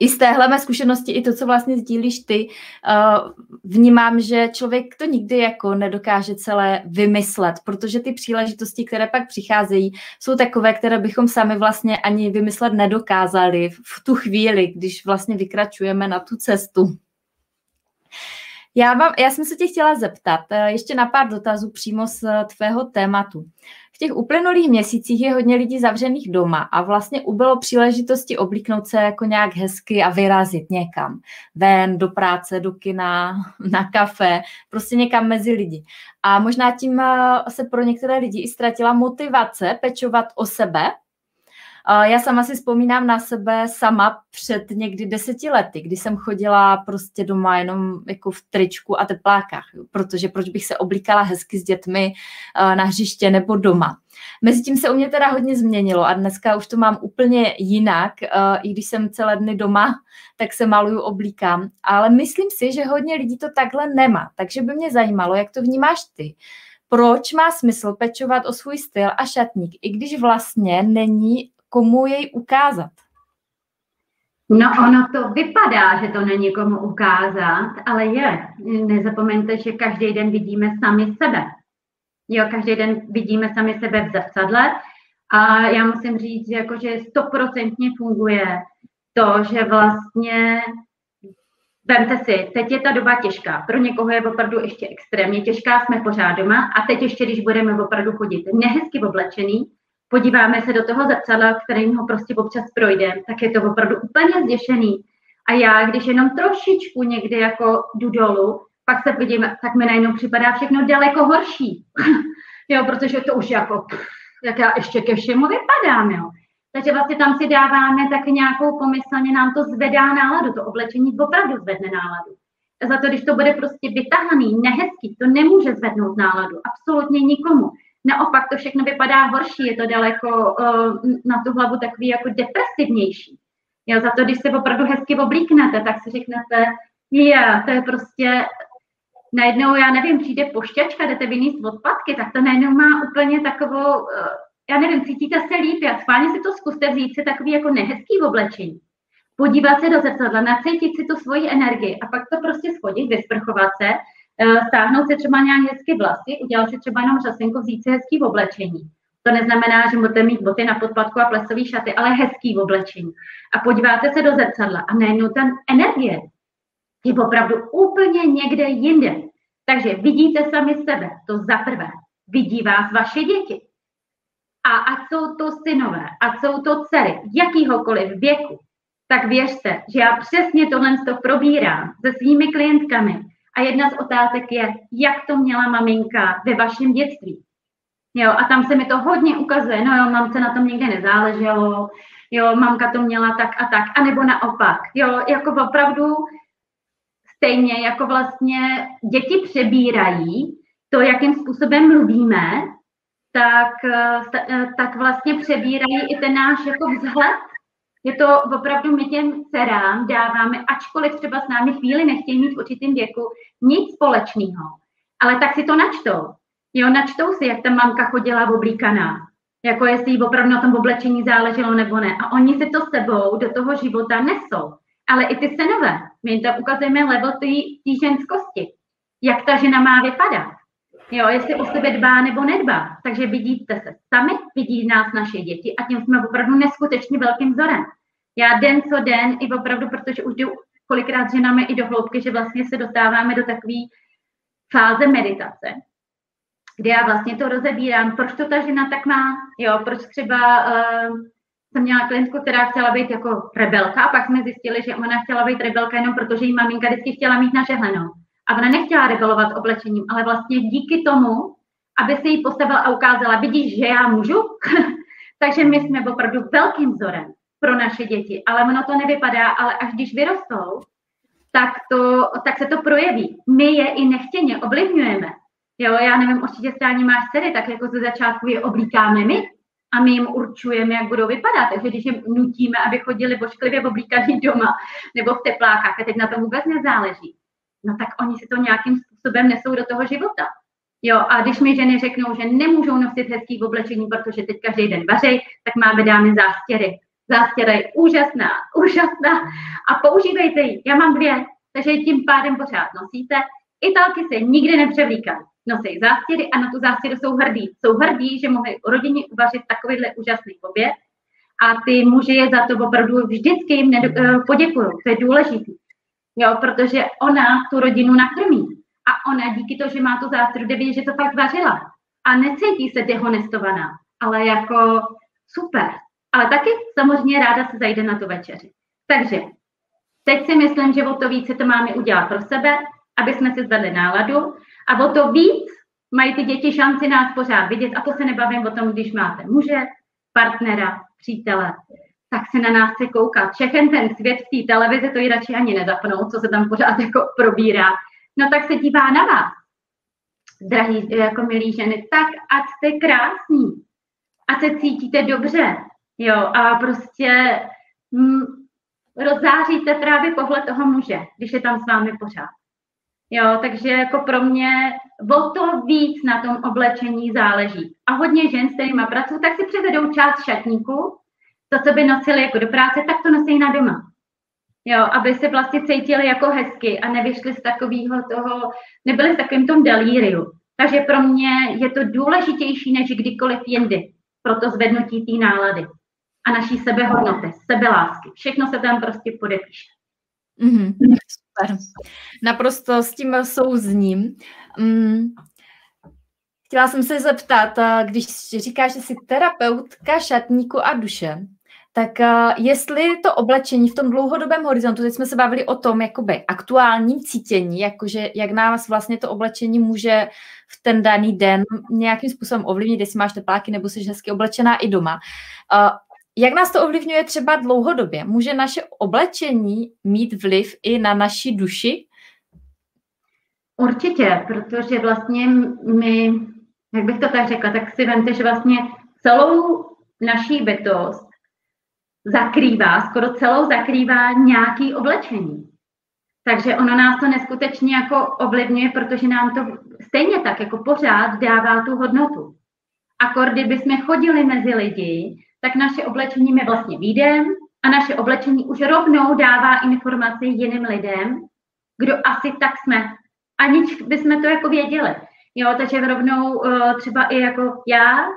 i z téhle mé zkušenosti, i to, co vlastně sdílíš ty, uh, vnímám, že člověk to nikdy jako nedokáže celé vymyslet, protože ty příležitosti, které pak přicházejí, jsou takové, které bychom sami vlastně ani vymyslet nedokázali v tu chvíli, když vlastně vykračujeme na tu cestu. Já, vám, já jsem se tě chtěla zeptat eh, ještě na pár dotazů přímo z eh, tvého tématu. V těch uplynulých měsících je hodně lidí zavřených doma a vlastně ubylo příležitosti oblíknout se jako nějak hezky a vyrazit někam. Ven, do práce, do kina, [LAUGHS] na kafe, prostě někam mezi lidi. A možná tím eh, se pro některé lidi i ztratila motivace pečovat o sebe, já sama si vzpomínám na sebe sama před někdy deseti lety, kdy jsem chodila prostě doma jenom jako v tričku a teplákách, protože proč bych se oblíkala hezky s dětmi eh, na hřiště nebo doma. Mezitím se u mě teda hodně změnilo a dneska už to mám úplně jinak. Eh, I když jsem celé dny doma, tak se maluju, oblíkám. Ale myslím si, že hodně lidí to takhle nemá. Takže by mě zajímalo, jak to vnímáš ty proč má smysl pečovat o svůj styl a šatník, i když vlastně není komu jej ukázat? No ono to vypadá, že to není komu ukázat, ale je. Nezapomeňte, že každý den vidíme sami sebe. Jo, každý den vidíme sami sebe v zrcadle a já musím říct, že stoprocentně funguje to, že vlastně Vemte si, teď je ta doba těžká. Pro někoho je opravdu ještě extrémně těžká, jsme pořád doma a teď ještě, když budeme opravdu chodit nehezky oblečený, podíváme se do toho zrcadla, kterým ho prostě občas projdeme, tak je to opravdu úplně zděšený. A já, když jenom trošičku někdy jako jdu dolů, pak se vidím, tak mi najednou připadá všechno daleko horší. [LAUGHS] jo, protože to už jako, jak já ještě ke všemu vypadám, jo. Takže vlastně tam si dáváme tak nějakou pomyslně, nám to zvedá náladu, to oblečení opravdu zvedne náladu. A za to, když to bude prostě vytahaný, nehezký, to nemůže zvednout náladu, absolutně nikomu. Naopak to všechno vypadá horší, je to daleko uh, na tu hlavu takový jako depresivnější. Jo, za to, když se opravdu hezky oblíknete, tak si řeknete, je, yeah, to je prostě najednou, já nevím, přijde pošťačka, jdete vyníst odpadky, tak to najednou má úplně takovou, eh, já nevím, cítíte se líp, já schválně si to zkuste vzít si takový jako nehezký oblečení. Podívat se do zrcadla, nacítit si tu svoji energii a pak to prostě schodit, vysprchovat se, stáhnout si třeba nějak hezky vlasy, udělat si třeba jenom řasenko, vzít si hezký oblečení. To neznamená, že budete mít boty na podpadku a plesové šaty, ale hezký oblečení. A podíváte se do zrcadla a najednou ta energie je opravdu úplně někde jinde. Takže vidíte sami sebe, to za prvé. Vidí vás vaše děti. A ať jsou to synové, ať jsou to dcery, jakýhokoliv věku, tak věřte, že já přesně tohle to probírám se svými klientkami. A jedna z otázek je, jak to měla maminka ve vašem dětství. Jo, a tam se mi to hodně ukazuje, no jo, mamce na tom nikdy nezáleželo, jo, mamka to měla tak a tak, anebo naopak, jo, jako opravdu stejně jako vlastně děti přebírají to, jakým způsobem mluvíme, tak, eh, tak vlastně přebírají i ten náš jako vzhled. Je to opravdu, my těm dcerám dáváme, ačkoliv třeba s námi chvíli nechtějí mít v určitém věku nic společného, ale tak si to načtou. Jo, načtou si, jak ta mamka chodila oblíkaná, jako jestli jí opravdu na tom oblečení záleželo nebo ne. A oni si to sebou do toho života nesou ale i ty synové. My jim tam ukazujeme level té ženskosti. Jak ta žena má vypadat. Jo, jestli o sebe dbá nebo nedbá. Takže vidíte se sami, vidí nás naše děti a tím jsme opravdu neskutečně velkým vzorem. Já den co den, i opravdu, protože už jdu kolikrát ženami i do hloubky, že vlastně se dostáváme do takové fáze meditace, kde já vlastně to rozebírám, proč to ta žena tak má, jo, proč třeba uh, jsem měla klientku, která chtěla být jako rebelka a pak jsme zjistili, že ona chtěla být rebelka jenom proto, že jí maminka vždycky chtěla mít nažehlenou. A ona nechtěla rebelovat oblečením, ale vlastně díky tomu, aby se jí postavila a ukázala, vidíš, že já můžu? [LAUGHS] Takže my jsme opravdu velkým vzorem pro naše děti, ale ono to nevypadá, ale až když vyrostou, tak, to, tak se to projeví. My je i nechtěně ovlivňujeme. Jo, já nevím, určitě stání máš dcery, tak jako ze začátku je oblíkáme my, a my jim určujeme, jak budou vypadat. Takže když jim nutíme, aby chodili bošklivě oblíkaní doma nebo v teplákách, a teď na tom vůbec nezáleží, no tak oni si to nějakým způsobem nesou do toho života. Jo, a když mi ženy řeknou, že nemůžou nosit hezký oblečení, protože teď každý den vařej, tak máme dámy zástěry. Zástěra je úžasná, [LAUGHS] úžasná a používejte ji. Já mám dvě, takže tím pádem pořád nosíte. Italky se nikdy nepřevlíkají nosí zástěry a na tu zástěru jsou hrdí. Jsou hrdí, že mohli rodině uvařit takovýhle úžasný oběd a ty muži je za to opravdu vždycky jim eh, poděkují. To je důležité. Jo, protože ona tu rodinu nakrmí. A ona díky to, že má tu zástěru, jde že to fakt vařila. A necítí se dehonestovaná, ale jako super. Ale taky samozřejmě ráda se zajde na tu večeři. Takže teď si myslím, že o to více to máme udělat pro sebe, aby jsme si zvedli náladu a o to víc mají ty děti šanci nás pořád vidět. A to se nebavím o tom, když máte muže, partnera, přítele, tak se na nás chce koukat. Všechen ten svět v té televizi to ji radši ani nezapnou, co se tam pořád [LAUGHS] jako probírá. No tak se dívá na vás, drahí, jako milí ženy, tak ať jste krásní, ať se cítíte dobře, jo, a prostě hm, rozzáříte právě pohled toho muže, když je tam s vámi pořád. Jo, takže jako pro mě o to víc na tom oblečení záleží. A hodně žen, s kterými pracují, tak si převedou část šatníku, to, co by nosili jako do práce, tak to nosí na doma. Jo, aby se vlastně cítili jako hezky a nevyšli z takového toho, nebyli v takovém tom delíriu. Takže pro mě je to důležitější než kdykoliv jindy pro to zvednutí té nálady a naší sebehodnoty, sebelásky. Všechno se tam prostě podepíše. Mm-hmm. Super. Naprosto s tím souzním. Mm. Chtěla jsem se zeptat, když říkáš, že jsi terapeutka šatníku a duše, tak jestli to oblečení v tom dlouhodobém horizontu, teď jsme se bavili o tom jakoby aktuálním cítění, jakože jak nás vlastně to oblečení může v ten daný den nějakým způsobem ovlivnit, jestli máš tepláky nebo jsi hezky oblečená i doma. Jak nás to ovlivňuje třeba dlouhodobě? Může naše oblečení mít vliv i na naši duši? Určitě, protože vlastně my, jak bych to tak řekla, tak si vemte, že vlastně celou naší bytost zakrývá, skoro celou zakrývá nějaký oblečení. Takže ono nás to neskutečně jako ovlivňuje, protože nám to stejně tak jako pořád dává tu hodnotu. A kdyby jsme chodili mezi lidi, tak naše oblečení my vlastně výjdem a naše oblečení už rovnou dává informaci jiným lidem, kdo asi tak jsme. Aniž bychom to jako věděli. Jo, takže rovnou uh, třeba i jako já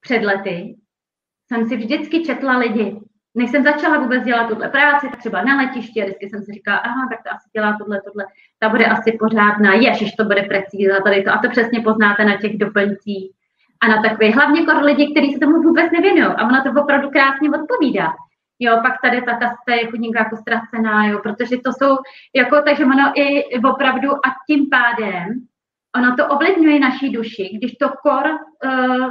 před lety jsem si vždycky četla lidi. Než jsem začala vůbec dělat tuhle práci, třeba na letišti, vždycky jsem si říkala, aha, tak to asi dělá tohle, tohle, ta bude asi pořádná, ježiš, to bude precíza, tady to, a to přesně poznáte na těch doplňcích. A na takový, hlavně jako lidi, kteří se tomu vůbec nevěnují. A ona to opravdu krásně odpovídá. Jo, pak tady ta kasta je chudinka jako ztracená, jo, protože to jsou, jako, takže ono i opravdu a tím pádem ono to ovlivňuje naší duši, když to kor uh,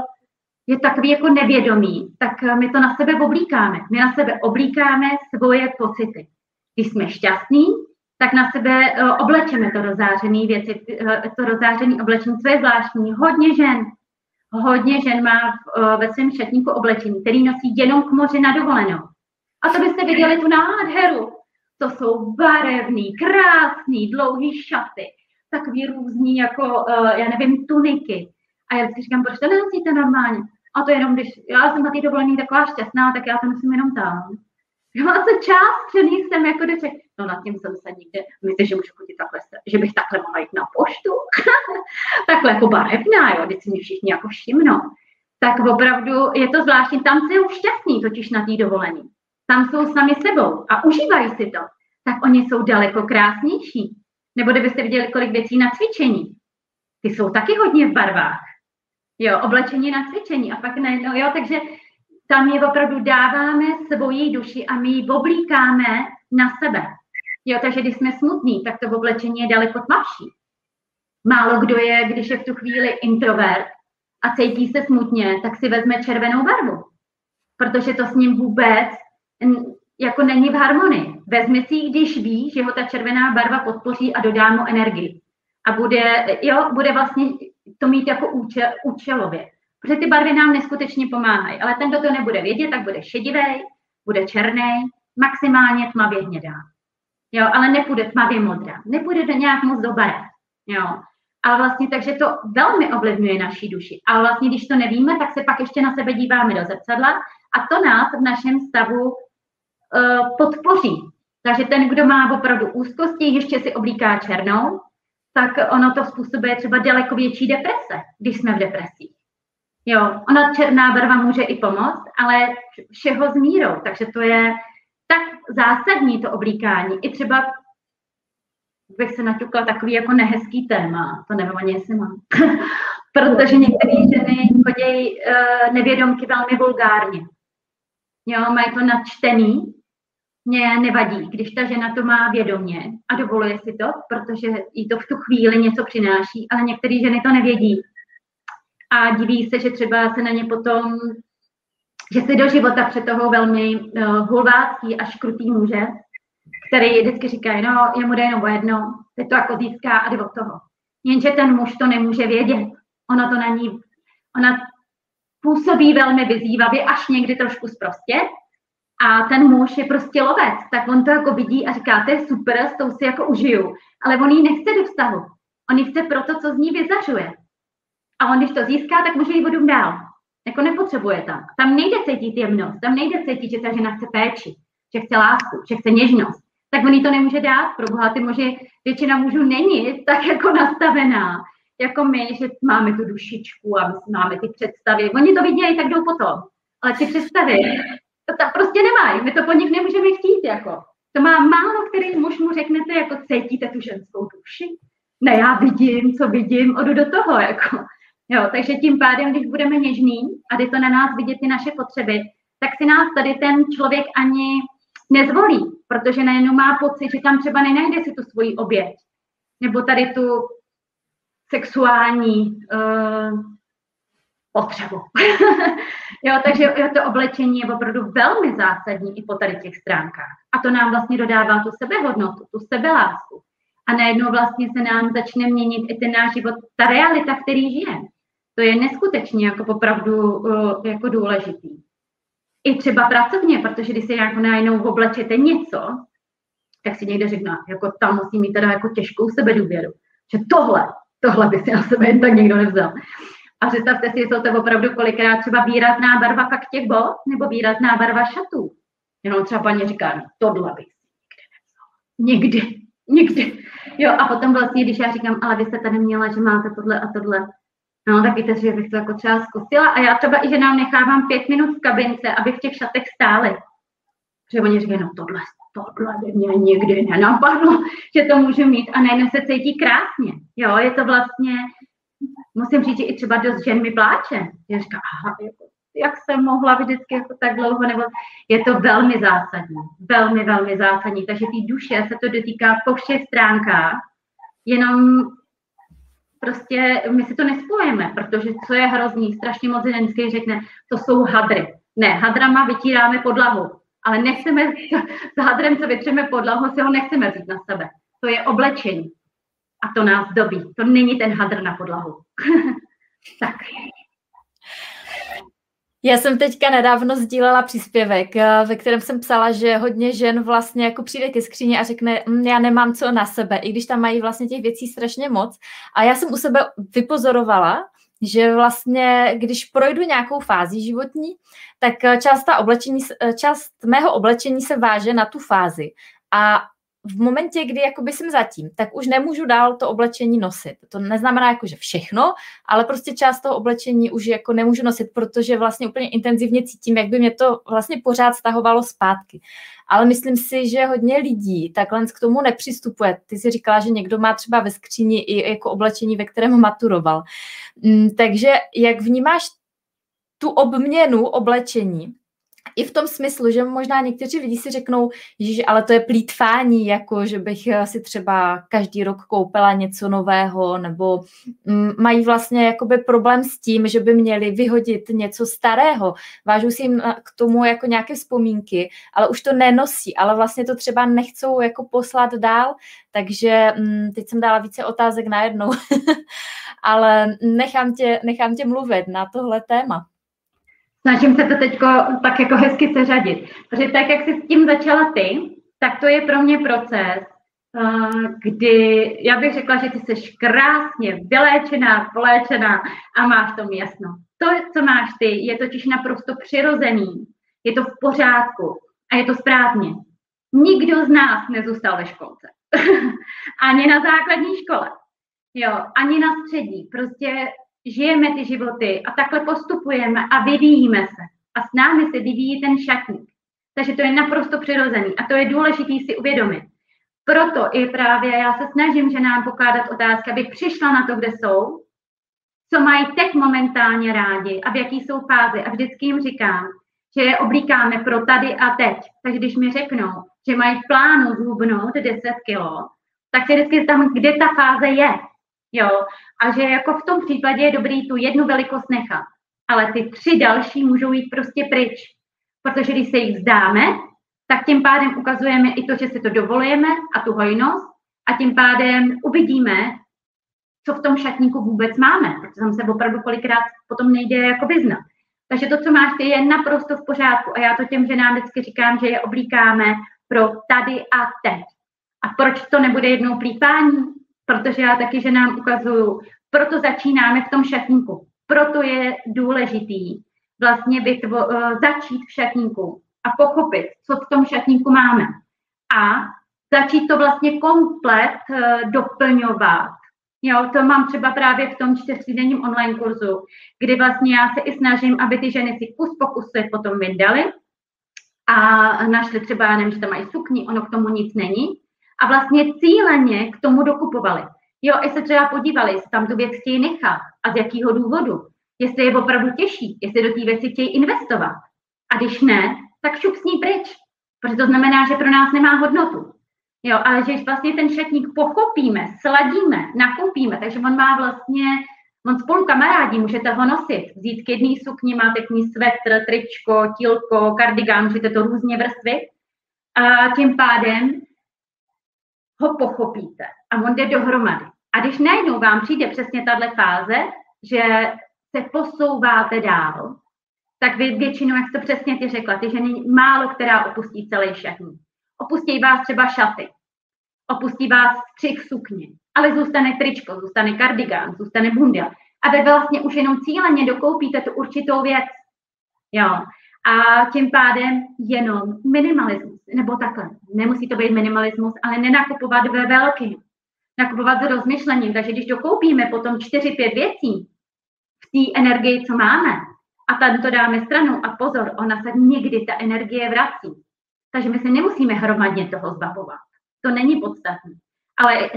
je takový jako nevědomý, tak my to na sebe oblíkáme. My na sebe oblíkáme svoje pocity. Když jsme šťastní, tak na sebe uh, oblečeme to rozářené věci, uh, to rozářené oblečení, co je zvláštní. Hodně žen, hodně žen má ve svém šatníku oblečení, který nosí jenom k moři na dovolenou. A to byste viděli tu nádheru. To jsou barevný, krásný, dlouhý šaty, takový různý jako, já nevím, tuniky. A já si říkám, proč to nenosíte normálně? A to jenom, když já jsem na té dovolený taková šťastná, tak já to nosím jenom tam. Já mám se část přený jsem jako do No nad tím jsem se nikde, myslíte, že můžu chodit takhle, že bych takhle mohla jít na poštu? [LAUGHS] takhle jako barevná, jo, když si mě všichni jako všimnou. Tak opravdu je to zvláštní, tam jsou šťastní totiž na té dovolený tam jsou sami sebou a užívají si to, tak oni jsou daleko krásnější. Nebo kdybyste viděli, kolik věcí na cvičení. Ty jsou taky hodně v barvách. Jo, oblečení na cvičení a pak najednou, jo, takže tam je opravdu dáváme svoji duši a my ji oblíkáme na sebe. Jo, takže když jsme smutní, tak to oblečení je daleko tmavší. Málo kdo je, když je v tu chvíli introvert a cítí se smutně, tak si vezme červenou barvu. Protože to s ním vůbec jako není v harmonii. Vezme si když ví, že ho ta červená barva podpoří a dodá mu energii. A bude, jo, bude vlastně to mít jako účel, účelově. Protože ty barvy nám neskutečně pomáhají. Ale ten, kdo to nebude vědět, tak bude šedivý, bude černý, maximálně tmavě hnědá. Jo, ale nepůjde tmavě modrá. Nepůjde do nějak moc do barev. Jo. A vlastně takže to velmi ovlivňuje naší duši. Ale vlastně, když to nevíme, tak se pak ještě na sebe díváme do zrcadla a to nás v našem stavu Eh, podpoří. Takže ten, kdo má opravdu úzkosti, ještě si oblíká černou, tak ono to způsobuje třeba daleko větší deprese, když jsme v depresích. Jo, ona černá barva může i pomoct, ale všeho s mírou, takže to je tak zásadní to oblíkání. I třeba bych se naťukla takový jako nehezký téma, to nevím ani jestli mám, [LAUGHS] protože některé ženy chodí uh, nevědomky velmi vulgárně. Jo, mají to načtený mě nevadí, když ta žena to má vědomě a dovoluje si to, protože jí to v tu chvíli něco přináší, ale některé ženy to nevědí. A diví se, že třeba se na ně potom, že si do života před toho velmi uh, hulvácký a škrutý muže, který vždycky říká, no, jemu jde jenom jedno, teď to jako získá a jde od toho. Jenže ten muž to nemůže vědět. Ona to na ní, ona působí velmi vyzývavě, až někdy trošku zprostě, a ten muž je prostě lovec, tak on to jako vidí a říká, to je super, s tou si jako užiju, ale on ji nechce do vztahu. On ji chce proto, co z ní vyzařuje. A on, když to získá, tak může jít vodu dál. Jako nepotřebuje tam. Tam nejde cítit jemnost, tam nejde cítit, že ta žena chce péči, že chce lásku, že chce něžnost. Tak on jí to nemůže dát. Pro boha, ty muži, většina mužů není tak jako nastavená, jako my, že máme tu dušičku a máme ty představy. Oni to vidějí, tak jdou potom. Ale ty představy, to tam prostě nemají, my to po nich nemůžeme chtít, jako. To má málo který muž mu řeknete, jako cítíte tu ženskou duši? Ne, já vidím, co vidím, odu do toho, jako. Jo, takže tím pádem, když budeme něžní a jde to na nás vidět ty naše potřeby, tak si nás tady ten člověk ani nezvolí, protože najednou má pocit, že tam třeba nenajde si tu svoji oběť. Nebo tady tu sexuální uh, potřebu. [LAUGHS] jo, takže jo, to oblečení je opravdu velmi zásadní i po tady těch stránkách. A to nám vlastně dodává tu sebehodnotu, tu sebelásku. A najednou vlastně se nám začne měnit i ten náš život, ta realita, který žijeme. To je neskutečně jako opravdu uh, jako důležitý. I třeba pracovně, protože když si jako najednou oblečete něco, tak si někde řekne, jako tam musí mít teda jako těžkou sebedůvěru, že tohle, tohle by si na sebe jen tak někdo nevzal. A představte si, jsou to opravdu kolikrát třeba výrazná barva fakt těch bot, nebo výrazná barva šatů. Jenom třeba paní říká, no, tohle bych nikdy. Nikdy, [LAUGHS] nikdy. Jo, a potom vlastně, když já říkám, ale vy jste tady měla, že máte tohle a tohle, No, tak víte, že bych to jako třeba zkusila. A já třeba i, že nám nechávám pět minut v kabince, aby v těch šatech stály. Že oni říkají, no tohle, tohle by mě nikdy nenapadlo, [LAUGHS] že to můžu mít a najednou se cítí krásně. Jo, je to vlastně, musím říct, že i třeba dost žen mi pláče. Já říkám, aha, jako, jak jsem mohla vždycky jako tak dlouho, nebo je to velmi zásadní, velmi, velmi zásadní. Takže té duše se to dotýká po všech stránkách, jenom prostě my si to nespojeme, protože co je hrozný, strašně moc ženský řekne, to jsou hadry. Ne, hadrama vytíráme podlahu, ale nechceme, [LAUGHS] s hadrem, co vytřeme podlahu, si ho nechceme vzít na sebe. To je oblečení. A to nás dobí. To není ten hadr na podlahu. [LAUGHS] tak. Já jsem teďka nedávno sdílela příspěvek, eh, ve kterém jsem psala, že hodně žen vlastně jako přijde ke skříně a řekne, mm, já nemám co na sebe, i když tam mají vlastně těch věcí strašně moc. A já jsem u sebe vypozorovala, že vlastně, když projdu nějakou fázi životní, tak eh, část, ta oblečení, eh, část mého oblečení se váže na tu fázi. A v momentě, kdy jakoby jsem zatím, tak už nemůžu dál to oblečení nosit. To neznamená jako, že všechno, ale prostě část toho oblečení už jako nemůžu nosit, protože vlastně úplně intenzivně cítím, jak by mě to vlastně pořád stahovalo zpátky. Ale myslím si, že hodně lidí takhle k tomu nepřistupuje. Ty si říkala, že někdo má třeba ve skříni i jako oblečení, ve kterém maturoval. Mm, takže jak vnímáš tu obměnu oblečení i v tom smyslu, že možná někteří lidi si řeknou, že ale to je plítvání, jako že bych si třeba každý rok koupila něco nového, nebo mm, mají vlastně jakoby problém s tím, že by měli vyhodit něco starého. Vážou si jim k tomu jako nějaké vzpomínky, ale už to nenosí, ale vlastně to třeba nechcou jako poslat dál, takže mm, teď jsem dala více otázek najednou, [LAUGHS] ale nechám tě, nechám tě mluvit na tohle téma snažím se to teď tak jako hezky seřadit. Protože tak, jak jsi s tím začala ty, tak to je pro mě proces, kdy já bych řekla, že ty jsi krásně vyléčená, poléčená a máš tomu jasno. To, co máš ty, je totiž naprosto přirozený, je to v pořádku a je to správně. Nikdo z nás nezůstal ve školce. [LAUGHS] ani na základní škole. Jo, ani na střední. Prostě žijeme ty životy a takhle postupujeme a vyvíjíme se. A s námi se vyvíjí ten šatník. Takže to je naprosto přirozený a to je důležité si uvědomit. Proto i právě já se snažím, že nám pokládat otázky, aby přišla na to, kde jsou, co mají teď momentálně rádi a v jaký jsou fázi. A vždycky jim říkám, že je oblíkáme pro tady a teď. Takže když mi řeknou, že mají v plánu zhubnout 10 kilo, tak se vždycky tam, kde ta fáze je. Jo? A že jako v tom případě je dobrý tu jednu velikost nechat. Ale ty tři další můžou jít prostě pryč. Protože když se jich vzdáme, tak tím pádem ukazujeme i to, že si to dovolujeme a tu hojnost a tím pádem uvidíme, co v tom šatníku vůbec máme, protože tam se opravdu kolikrát potom nejde jako vyznat. Takže to, co máš ty, je naprosto v pořádku a já to těm ženám vždycky říkám, že je oblíkáme pro tady a teď. A proč to nebude jednou plítání? Protože já taky, že nám ukazuju, proto začínáme v tom šatníku. Proto je důležitý vlastně vytvo, uh, začít v šatníku a pochopit, co v tom šatníku máme. A začít to vlastně komplet uh, doplňovat. Jo, to mám třeba právě v tom čtyřtýdenním online kurzu, kdy vlastně já se i snažím, aby ty ženy si kus po kuse potom vydali a našli třeba, nevím, že tam mají sukni, ono k tomu nic není, a vlastně cíleně k tomu dokupovali. Jo, i se třeba podívali, jestli tam tu věc chtějí nechat a z jakého důvodu. Jestli je opravdu těžší, jestli do té věci chtějí investovat. A když ne, tak šup s ní pryč. Protože to znamená, že pro nás nemá hodnotu. Jo, ale že vlastně ten šatník pochopíme, sladíme, nakoupíme, takže on má vlastně, on spolu kamarádí, můžete ho nosit, vzít k jedné sukni, máte k ní svetr, tričko, tílko, kardigán, můžete to různě vrstvit. A tím pádem ho pochopíte a on jde dohromady. A když najednou vám přijde přesně tahle fáze, že se posouváte dál, tak vy většinou, jak jste přesně ty řekla, ty ženy málo která opustí celý šatník. Opustí vás třeba šaty, opustí vás střih sukně, ale zůstane tričko, zůstane kardigán, zůstane bunda. A vy vlastně už jenom cíleně dokoupíte tu určitou věc. Jo. A tím pádem jenom minimalismus, nebo takhle, nemusí to být minimalismus, ale nenakupovat ve velkým. Nakupovat s rozmyšlením. Takže když dokoupíme potom 4-5 věcí v té energii, co máme, a tam to dáme stranu a pozor, ona se někdy ta energie vrací. Takže my se nemusíme hromadně toho zbavovat. To není podstatné. Ale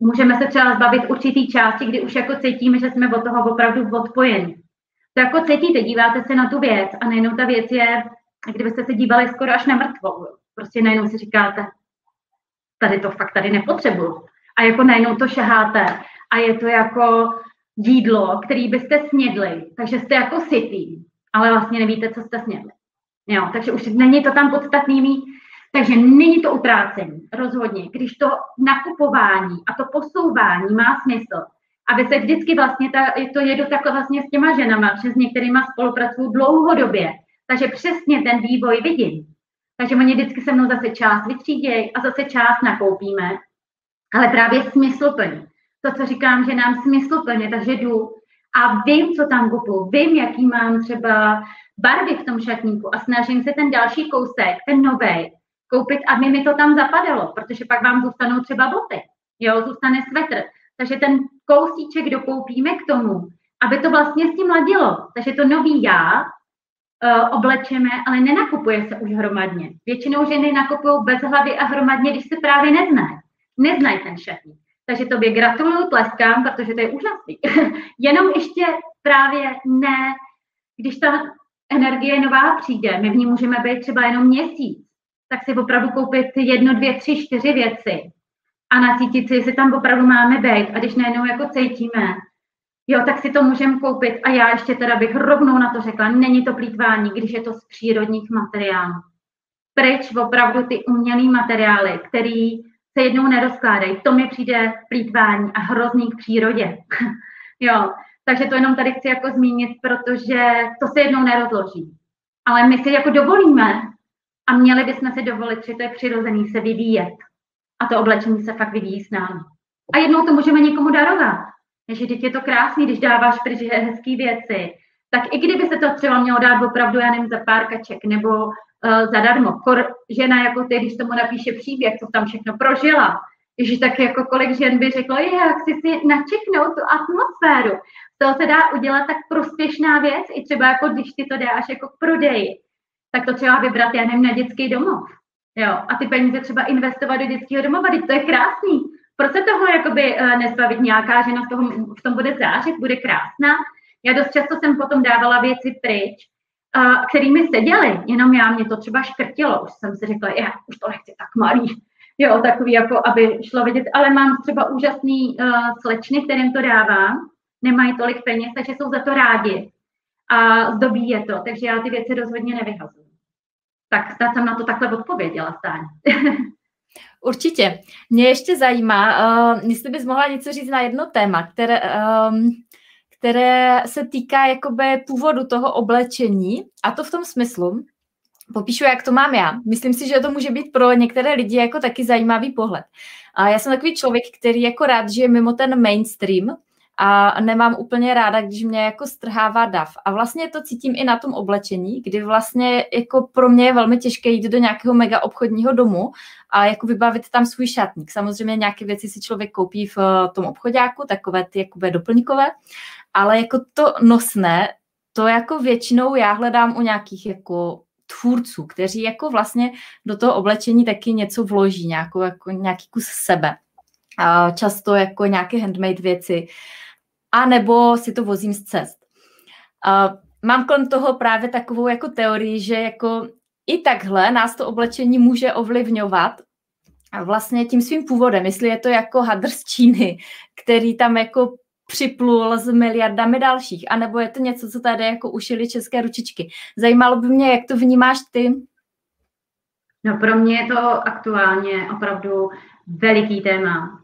můžeme se třeba zbavit určitý části, kdy už jako cítíme, že jsme od toho opravdu odpojeni. To jako cítíte, díváte se na tu věc a najednou ta věc je, kdybyste se dívali skoro až na mrtvou. Takže najednou si říkáte, tady to fakt tady nepotřebuju. A jako najednou to šaháte a je to jako jídlo, který byste snědli, takže jste jako sytý, ale vlastně nevíte, co jste snědli. Jo, takže už není to tam podstatný mít, takže není to utrácení, rozhodně. Když to nakupování a to posouvání má smysl, aby se vždycky vlastně, ta, to jedu takhle vlastně s těma ženama, přes některýma spolupracuju dlouhodobě, takže přesně ten vývoj vidím. Takže oni vždycky se mnou zase část vytřídějí a zase část nakoupíme, ale právě smysluplně. To, co říkám, že nám smysluplně, takže jdu a vím, co tam kupu, vím, jaký mám třeba barvy v tom šatníku a snažím se ten další kousek, ten nový, koupit, aby mi to tam zapadalo, protože pak vám zůstanou třeba boty, jo, zůstane svetr. Takže ten kousíček dokoupíme k tomu, aby to vlastně s tím ladilo. Takže to nový já uh, oblečeme, ale nenakupuje se už hromadně. Většinou ženy nakupují bez hlavy a hromadně, když se právě neznají. Neznají ten šatník. Takže tobě gratuluju, tleskám, protože to je úžasný. [LAUGHS] Jenom ještě právě ne, když ta energie nová přijde, my v ní můžeme být třeba jenom měsíc, tak si opravdu koupit jedno, dvě, tři, čtyři věci a nacítit si, jestli tam opravdu máme být. A když najednou jako cítíme, jo, tak si to můžeme koupit. A já ještě teda bych rovnou na to řekla, není to plítvání, když je to z přírodních materiálů. Pryč opravdu ty umělé materiály, který se jednou nerozkládají. To mi přijde plítvání a hrozný k přírodě. [LAUGHS] jo, takže to jenom tady chci jako zmínit, protože to se jednou nerozloží. Ale my si jako dovolíme a měli bychom si dovolit, že to je přirozený se vyvíjet. A to oblečení se fakt vyvíjí s námi. A jednou to můžeme někomu darovat. Takže teď je to krásný, když dáváš pryč hezké věci. Tak i kdyby se to třeba mělo dát opravdu, já nevím, za pár kaček nebo uh, zadarmo. Kor, žena jako ty, když tomu napíše příběh, co tam všechno prožila, Ježiš, tak jako kolik žen by řeklo, je, jak si si načeknout tu atmosféru. Toho se dá udělat tak prospěšná věc, i třeba jako když ty to dáš jako k prodeji, tak to třeba vybrat, já nevím, na dětský domov. Jo, a ty peníze třeba investovat do dětského domova, to je krásný. Proč se toho jakoby uh, nezbavit? Nějaká žena, z toho, v tom bude zářit, bude krásná. Já dost často jsem potom dávala věci pryč, uh, kterými seděly, jenom já, mě to třeba škrtilo, už jsem si řekla, já už to nechci tak malý, jo, takový, jako aby šlo vidět, ale mám třeba úžasný uh, slečny, kterým to dávám, nemají tolik peněz, takže jsou za to rádi. A zdobí je to, takže já ty věci rozhodně nevyhazuju. Tak snad jsem na to takhle odpověděla, Stáň. [LAUGHS] Určitě. Mě ještě zajímá, uh, jestli bys mohla něco říct na jedno téma, které, um, které se týká jakoby původu toho oblečení, a to v tom smyslu, popíšu, jak to mám já. Myslím si, že to může být pro některé lidi jako taky zajímavý pohled. A já jsem takový člověk, který jako rád žije mimo ten mainstream, a nemám úplně ráda, když mě jako strhává dav. A vlastně to cítím i na tom oblečení, kdy vlastně jako pro mě je velmi těžké jít do nějakého mega obchodního domu a jako vybavit tam svůj šatník. Samozřejmě nějaké věci si člověk koupí v eh, tom obchodáku, takové ty jakoby doplňkové, ale jako to nosné, to jako většinou já hledám u nějakých jako tvůrců, kteří jako vlastně do toho oblečení taky něco vloží, nějakou, jako nějaký kus sebe. A často jako nějaké handmade věci, a nebo si to vozím z cest. A mám kolem toho právě takovou jako teorii, že jako i takhle nás to oblečení může ovlivňovat vlastně tím svým původem, jestli je to jako hadr z Číny, který tam jako připlul s miliardami dalších, anebo je to něco, co tady jako ušili české ručičky. Zajímalo by mě, jak to vnímáš ty? No pro mě je to aktuálně opravdu veliký téma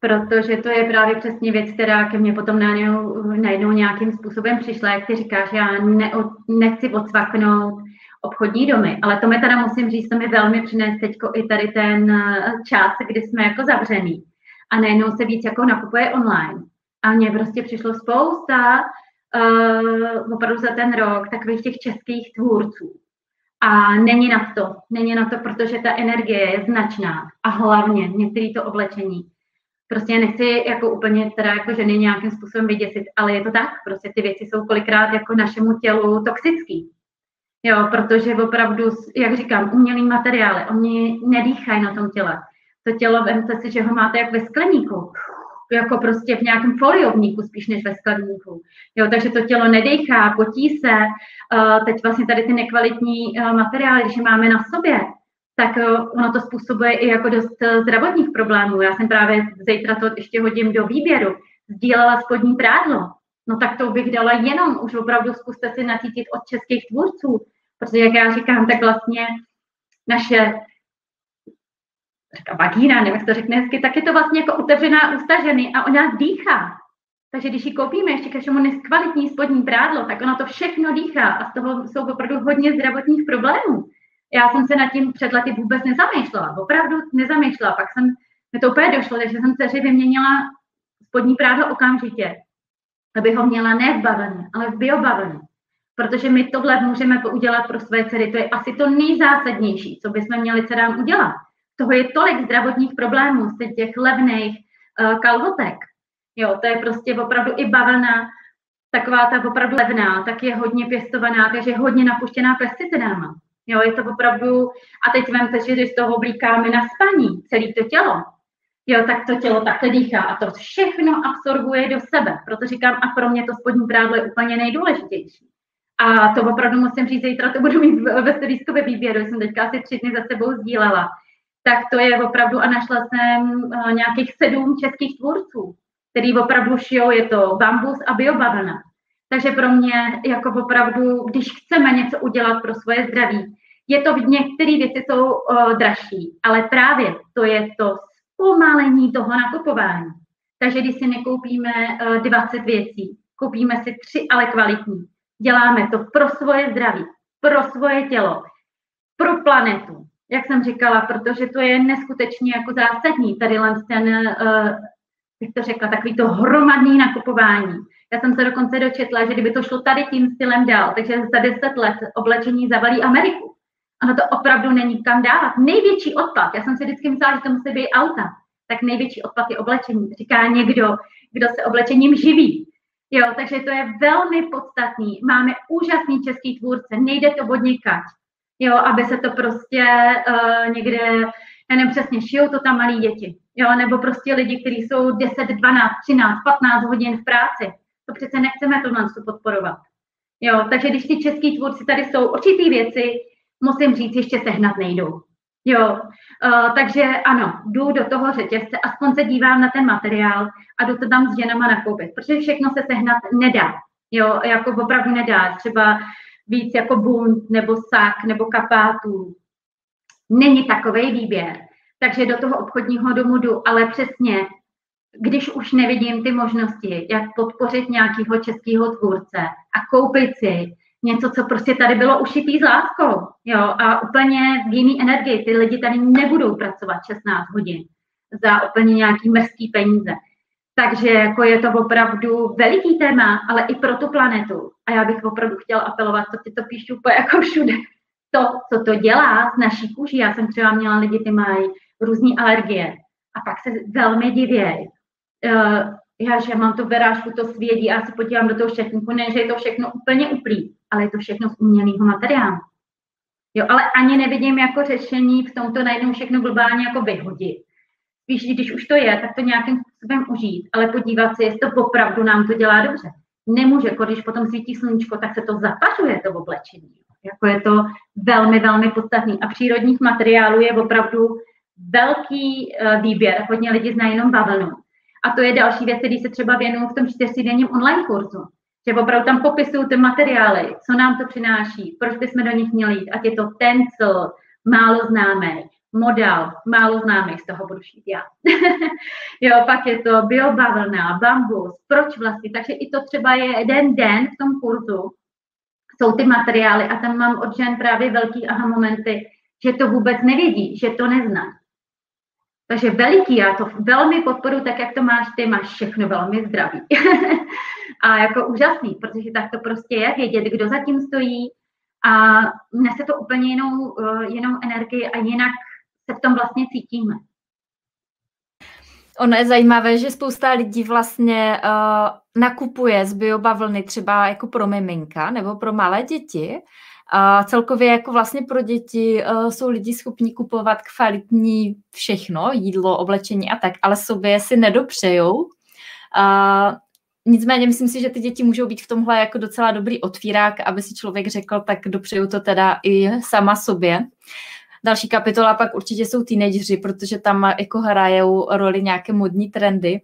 protože to je právě přesně věc, která ke mně potom najednou, najednou nějakým způsobem přišla, jak ty říkáš, já ne, nechci odsvaknout, obchodní domy. Ale to mi teda musím říct, to mi velmi přines teď i tady ten eh, čas, kdy jsme jako zavřený. A najednou se víc jako nakupuje online. A mně prostě přišlo spousta uh, opravdu za ten rok takových těch českých tvůrců. A není na to, není na to, protože ta energie je značná a hlavně některé to oblečení. Prostě nechci jako úplně teda jako ženy nějakým způsobem vyděsit, ale je to tak, prostě ty věci jsou kolikrát jako našemu tělu toxický. Jo, protože opravdu, jak říkám, umělý materiály, oni nedýchají na tom těle. To tělo, vemte si, že ho máte jak ve skleníku jako prostě v nějakém foliovníku spíš než ve skladníku. Jo, takže to tělo nedechá, potí se. Uh, teď vlastně tady ty nekvalitní uh, materiály, když máme na sobě, tak uh, ono to způsobuje i jako dost uh, zdravotních problémů. Já jsem právě zítra to ještě hodím do výběru. Sdílela spodní prádlo. No tak to bych dala jenom, už opravdu zkuste si nacítit od českých tvůrců, protože jak já říkám, tak vlastně naše říká vagína, nevím, jak to řekne hezky, tak je to vlastně jako otevřená ústa ženy a ona dýchá. Takže když ji koupíme ještě všemu neskvalitní spodní prádlo, tak ona to všechno dýchá a z toho jsou opravdu hodně zdravotních problémů. Já jsem se nad tím před lety vůbec nezamýšlela, opravdu nezamýšlela. Pak jsem, mi to úplně došlo, že jsem dceři vyměnila spodní prádlo okamžitě, aby ho měla ne v bavlně, ale v biobavlně. Protože my tohle můžeme udělat pro své dcery. To je asi to nejzásadnější, co bychom měli dcerám udělat toho je tolik zdravotních problémů z těch levných uh, kalhotek. Jo, to je prostě opravdu i bavlna, taková ta opravdu levná, tak je hodně pěstovaná, takže je hodně napuštěná pesticidama. Jo, je to opravdu, a teď vemte, že když toho oblíkáme na spaní celé to tělo, jo, tak to tělo takhle dýchá a to všechno absorbuje do sebe. Proto říkám, a pro mě to spodní prádlo je úplně nejdůležitější. A to opravdu musím říct, zítra to budu mít ve stodiskově výběru, jsem teďka asi tři dny za sebou sdílela tak to je opravdu, a našla jsem uh, nějakých sedm českých tvůrců, který opravdu šijou, je to bambus a biobavlna. Takže pro mě jako opravdu, když chceme něco udělat pro svoje zdraví, je to, některé věci jsou uh, dražší, ale právě to je to zpomalení toho nakupování. Takže když si nekoupíme uh, 20 věcí, koupíme si tři, ale kvalitní. Děláme to pro svoje zdraví, pro svoje tělo, pro planetu, jak jsem říkala, protože to je neskutečně jako zásadní, tady ten, uh, jak to řekla, takový to hromadný nakupování. Já jsem se dokonce dočetla, že kdyby to šlo tady tím stylem dál, takže za deset let oblečení zavalí Ameriku. Ano, to opravdu není kam dávat. Největší odpad, já jsem si vždycky myslela, že to musí být auta, tak největší odpad je oblečení. Říká někdo, kdo se oblečením živí. Jo, takže to je velmi podstatný. Máme úžasný český tvůrce, nejde to od jo, aby se to prostě uh, někde, já nevím přesně, šijou to tam malí děti, jo, nebo prostě lidi, kteří jsou 10, 12, 13, 15 hodin v práci. To přece nechceme to nás podporovat. Jo, takže když ty český tvůrci tady jsou určitý věci, musím říct, ještě sehnat nejdou. Jo, uh, takže ano, jdu do toho řetězce, aspoň se dívám na ten materiál a jdu to tam s ženama nakoupit, protože všechno se sehnat nedá. Jo, jako opravdu nedá. Třeba víc jako bunt nebo sak nebo kapátů. Není takový výběr. Takže do toho obchodního domu jdu, ale přesně, když už nevidím ty možnosti, jak podpořit nějakého českého tvůrce a koupit si něco, co prostě tady bylo ušitý s láskou, jo, a úplně v jiný energii. Ty lidi tady nebudou pracovat 16 hodin za úplně nějaký mrzký peníze. Takže jako je to opravdu veliký téma, ale i pro tu planetu. A já bych opravdu chtěla apelovat, to ty to píšu úplně jako všude. To, co to dělá s naší kůží, já jsem třeba měla lidi, ty mají různé alergie a pak se velmi divějí. Uh, já, že mám tu berážku, to svědí, já se podívám do toho šetníku, ne, že je to všechno úplně uplý, ale je to všechno z umělého materiálu. Jo, ale ani nevidím jako řešení v tomto najednou všechno globálně jako vyhodit spíš, když už to je, tak to nějakým způsobem užít, ale podívat se, jestli to opravdu nám to dělá dobře. Nemůže, jako když potom svítí sluníčko, tak se to zapařuje, to oblečení. Jako je to velmi, velmi podstatný. A přírodních materiálů je opravdu velký uh, výběr. Hodně lidi znají jenom bavlnu. A to je další věc, který se třeba věnují v tom čtyřdenním online kurzu. Že opravdu tam popisují ty materiály, co nám to přináší, proč bychom do nich měli jít, ať je to tencel, málo známý, model, málo známých, z toho budu šít já. [LAUGHS] jo, pak je to biobavlna, bambus, proč vlastně, takže i to třeba je jeden den v tom kurzu, jsou ty materiály a tam mám od žen právě velký aha momenty, že to vůbec nevědí, že to nezná. Takže veliký, já to velmi podporu, tak jak to máš ty, máš všechno velmi zdravý. [LAUGHS] a jako úžasný, protože tak to prostě je, vědět, kdo zatím stojí a nese to úplně jinou, uh, jinou energii a jinak se v tom vlastně cítíme. Ono je zajímavé, že spousta lidí vlastně uh, nakupuje z biobavlny třeba jako pro miminka nebo pro malé děti. A celkově jako vlastně pro děti uh, jsou lidi schopni kupovat kvalitní všechno, jídlo, oblečení a tak, ale sobě si nedopřejou. Uh, nicméně myslím si, že ty děti můžou být v tomhle jako docela dobrý otvírák, aby si člověk řekl, tak dopřeju to teda i sama sobě. Další kapitola pak určitě jsou teenageři, protože tam jako hrajou roli nějaké modní trendy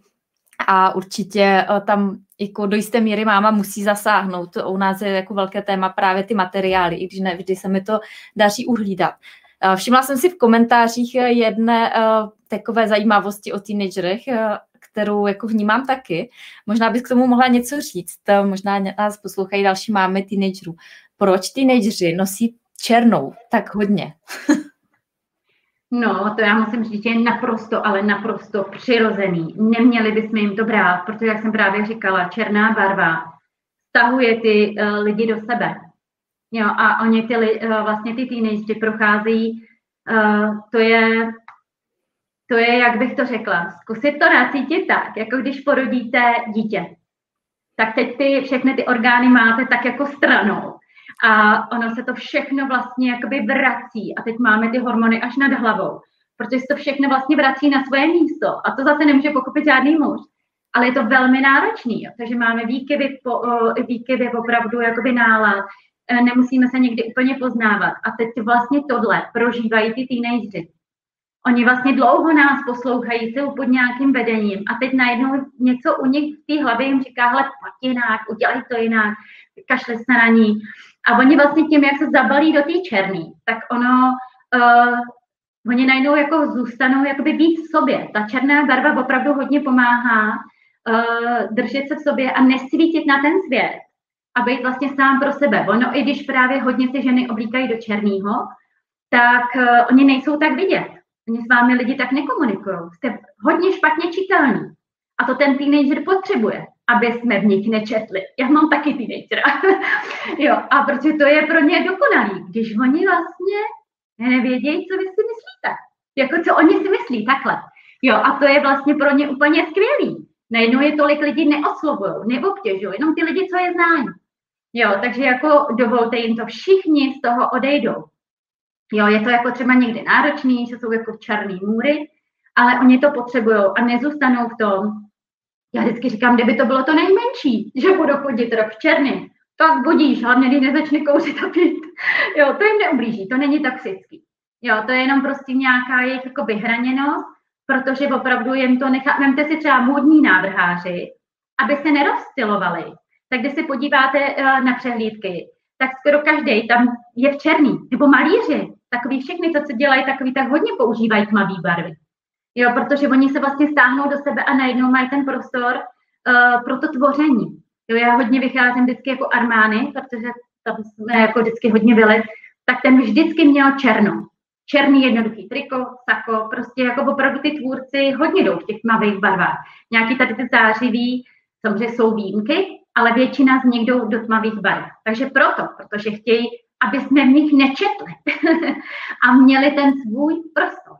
a určitě eh, tam jako do jisté míry máma musí zasáhnout. U nás je jako velké téma právě ty materiály, i když ne vždy se mi to daří uhlídat. Eh, všimla jsem si v komentářích jedné eh, takové zajímavosti o teenagerech, kterou jako vnímám taky. Možná bys k tomu mohla něco říct. Možná nás poslouchají další mámy teenagerů. Proč teenageři nosí černou tak hodně? [LAUGHS] No, to já musím říct, že je naprosto, ale naprosto přirozený. Neměli bychom jim to brát, protože, jak jsem právě říkala, černá barva stahuje ty uh, lidi do sebe. Jo, a oni ty, uh, vlastně ty teenagery procházejí, uh, to je, to je, jak bych to řekla, zkusit to nacítit tak, jako když porodíte dítě. Tak teď ty všechny ty orgány máte tak jako stranou a ono se to všechno vlastně jakoby vrací a teď máme ty hormony až nad hlavou, protože se to všechno vlastně vrací na svoje místo a to zase nemůže pochopit žádný muž. Ale je to velmi náročný, jo. takže máme výkyvy, po, výkyvy opravdu jakoby nálad, e, nemusíme se někdy úplně poznávat. A teď vlastně tohle prožívají ty teenageři. Oni vlastně dlouho nás poslouchají, jsou pod nějakým vedením a teď najednou něco u nich v té hlavě jim říká, hele, pojď jinak, udělej to jinak, kašle se na ní. A oni vlastně tím, jak se zabalí do té černý, tak ono, uh, oni najednou jako zůstanou jakoby víc v sobě. Ta černá barva opravdu hodně pomáhá uh, držet se v sobě a nesvítit na ten svět a být vlastně sám pro sebe. Ono, i když právě hodně se ženy oblíkají do černého, tak uh, oni nejsou tak vidět. Oni s vámi lidi tak nekomunikují. Jste hodně špatně čitelní. A to ten teenager potřebuje aby jsme v nich nečetli. Já mám taky teenagera. [LAUGHS] jo, a protože to je pro ně dokonalý, když oni vlastně nevědějí, co vy si myslíte. Jako co oni si myslí, takhle. Jo, a to je vlastně pro ně úplně skvělý. Najednou je tolik lidí neoslovují, neobtěžují, jenom ty lidi, co je znají. Jo, takže jako dovolte jim to, všichni z toho odejdou. Jo, je to jako třeba někdy náročný, že jsou jako černý můry, ale oni to potřebují a nezůstanou v tom, já vždycky říkám, kdyby to bylo to nejmenší, že budu chodit rok v černý, tak budíš, hlavně když nezačne kouřit a pít. Jo, to jim neublíží, to není toxický. Jo, to je jenom prostě nějaká jejich jako vyhraněnost, protože opravdu jim to nechá, vemte si třeba módní návrháři, aby se nerozstylovali. Tak když se podíváte uh, na přehlídky, tak skoro každý tam je v černý, nebo malíři, takový všechny co dělají, takový tak hodně používají tmavý barvy. Jo, protože oni se vlastně stáhnou do sebe a najednou mají ten prostor uh, pro to tvoření. Jo, já hodně vycházím vždycky jako armány, protože tam jsme jako vždycky hodně byli, tak ten vždycky měl černo. Černý jednoduchý triko, sako, prostě jako opravdu ty tvůrci hodně jdou v těch tmavých barvách. Nějaký tady ty zářivý, samozřejmě jsou výjimky, ale většina z nich jdou do tmavých barev. Takže proto, protože chtějí, aby jsme v nich nečetli [LAUGHS] a měli ten svůj prostor.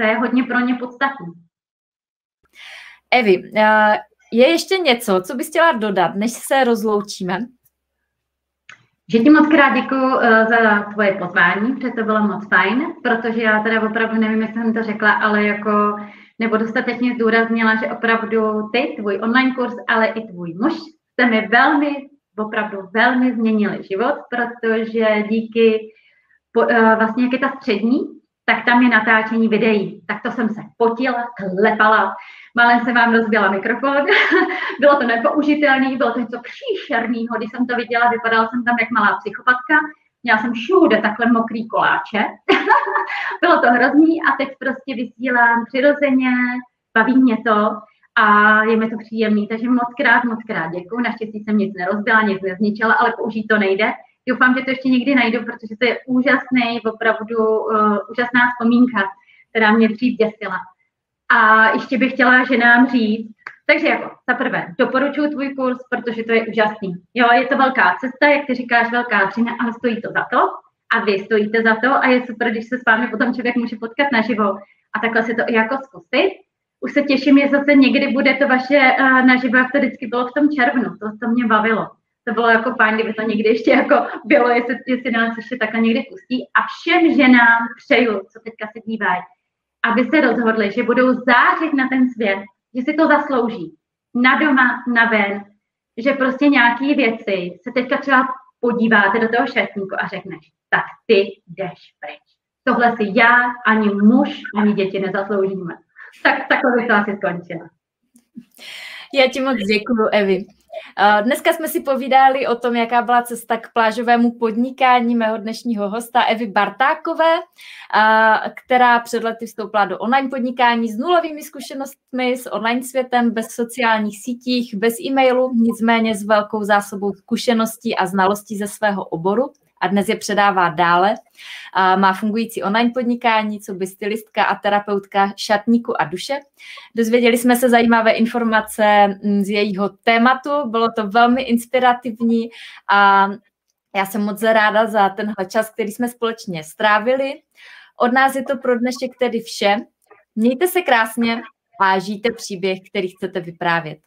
To je hodně pro ně podstatné. Evi, eh, je ještě něco, co bys chtěla dodat, než se rozloučíme? Že ti moc krát děkuji eh, za tvoje pozvání, protože to bylo moc fajn, protože já teda opravdu nevím, jestli jsem to řekla, ale jako nebo dostatečně zdůraznila, že opravdu ty, tvůj online kurz, ale i tvůj muž, jste mi velmi, opravdu velmi změnili život, protože díky eh, vlastně jak je ta střední, tak tam je natáčení videí. Tak to jsem se potila, klepala, malé se vám rozbila mikrofon, [LAUGHS] bylo to nepoužitelné, bylo to něco příšerného, když jsem to viděla, vypadala jsem tam jak malá psychopatka, měla jsem všude takhle mokrý koláče, [LAUGHS] bylo to hrozný a teď prostě vysílám přirozeně, baví mě to a je mi to příjemný, takže moc krát, moc krát děkuji, naštěstí jsem nic nerozbila, nic nezničila, ale použít to nejde, Doufám, že to ještě někdy najdu, protože to je úžasný, opravdu uh, úžasná vzpomínka, která mě dřív děsila. A ještě bych chtěla ženám říct, takže jako za prvé, doporučuji tvůj kurz, protože to je úžasný. Jo, je to velká cesta, jak ty říkáš, velká dřina, ale stojí to za to a vy stojíte za to a je super, když se s vámi potom člověk může potkat naživo a takhle si to i jako zkusit. Už se těším, že zase někdy bude to vaše uh, naživo, jak to vždycky bylo v tom červnu, to, to mě bavilo. To bylo jako fajn, kdyby to někdy ještě jako bylo, jestli, jestli nás ještě takhle někdy pustí. A všem ženám přeju, co teďka se dívají, aby se rozhodli, že budou zářit na ten svět, že si to zaslouží. Na doma, na ven, že prostě nějaké věci se teďka třeba podíváte do toho šatníku a řekneš, tak ty jdeš pryč. Tohle si já, ani muž, ani děti nezasloužíme. Tak takhle bych to asi skončila. Já ti moc děkuji, Evi. Dneska jsme si povídali o tom, jaká byla cesta k plážovému podnikání mého dnešního hosta Evy Bartákové, která před lety vstoupila do online podnikání s nulovými zkušenostmi s online světem, bez sociálních sítích, bez e-mailu, nicméně s velkou zásobou zkušeností a znalostí ze svého oboru a dnes je předává dále. A má fungující online podnikání, co by stylistka a terapeutka šatníku a duše. Dozvěděli jsme se zajímavé informace mm, z jejího tématu, bylo to velmi inspirativní a já jsem moc ráda za tenhle čas, který jsme společně strávili. Od nás je to pro dnešek tedy vše. Mějte se krásně a žijte příběh, který chcete vyprávět.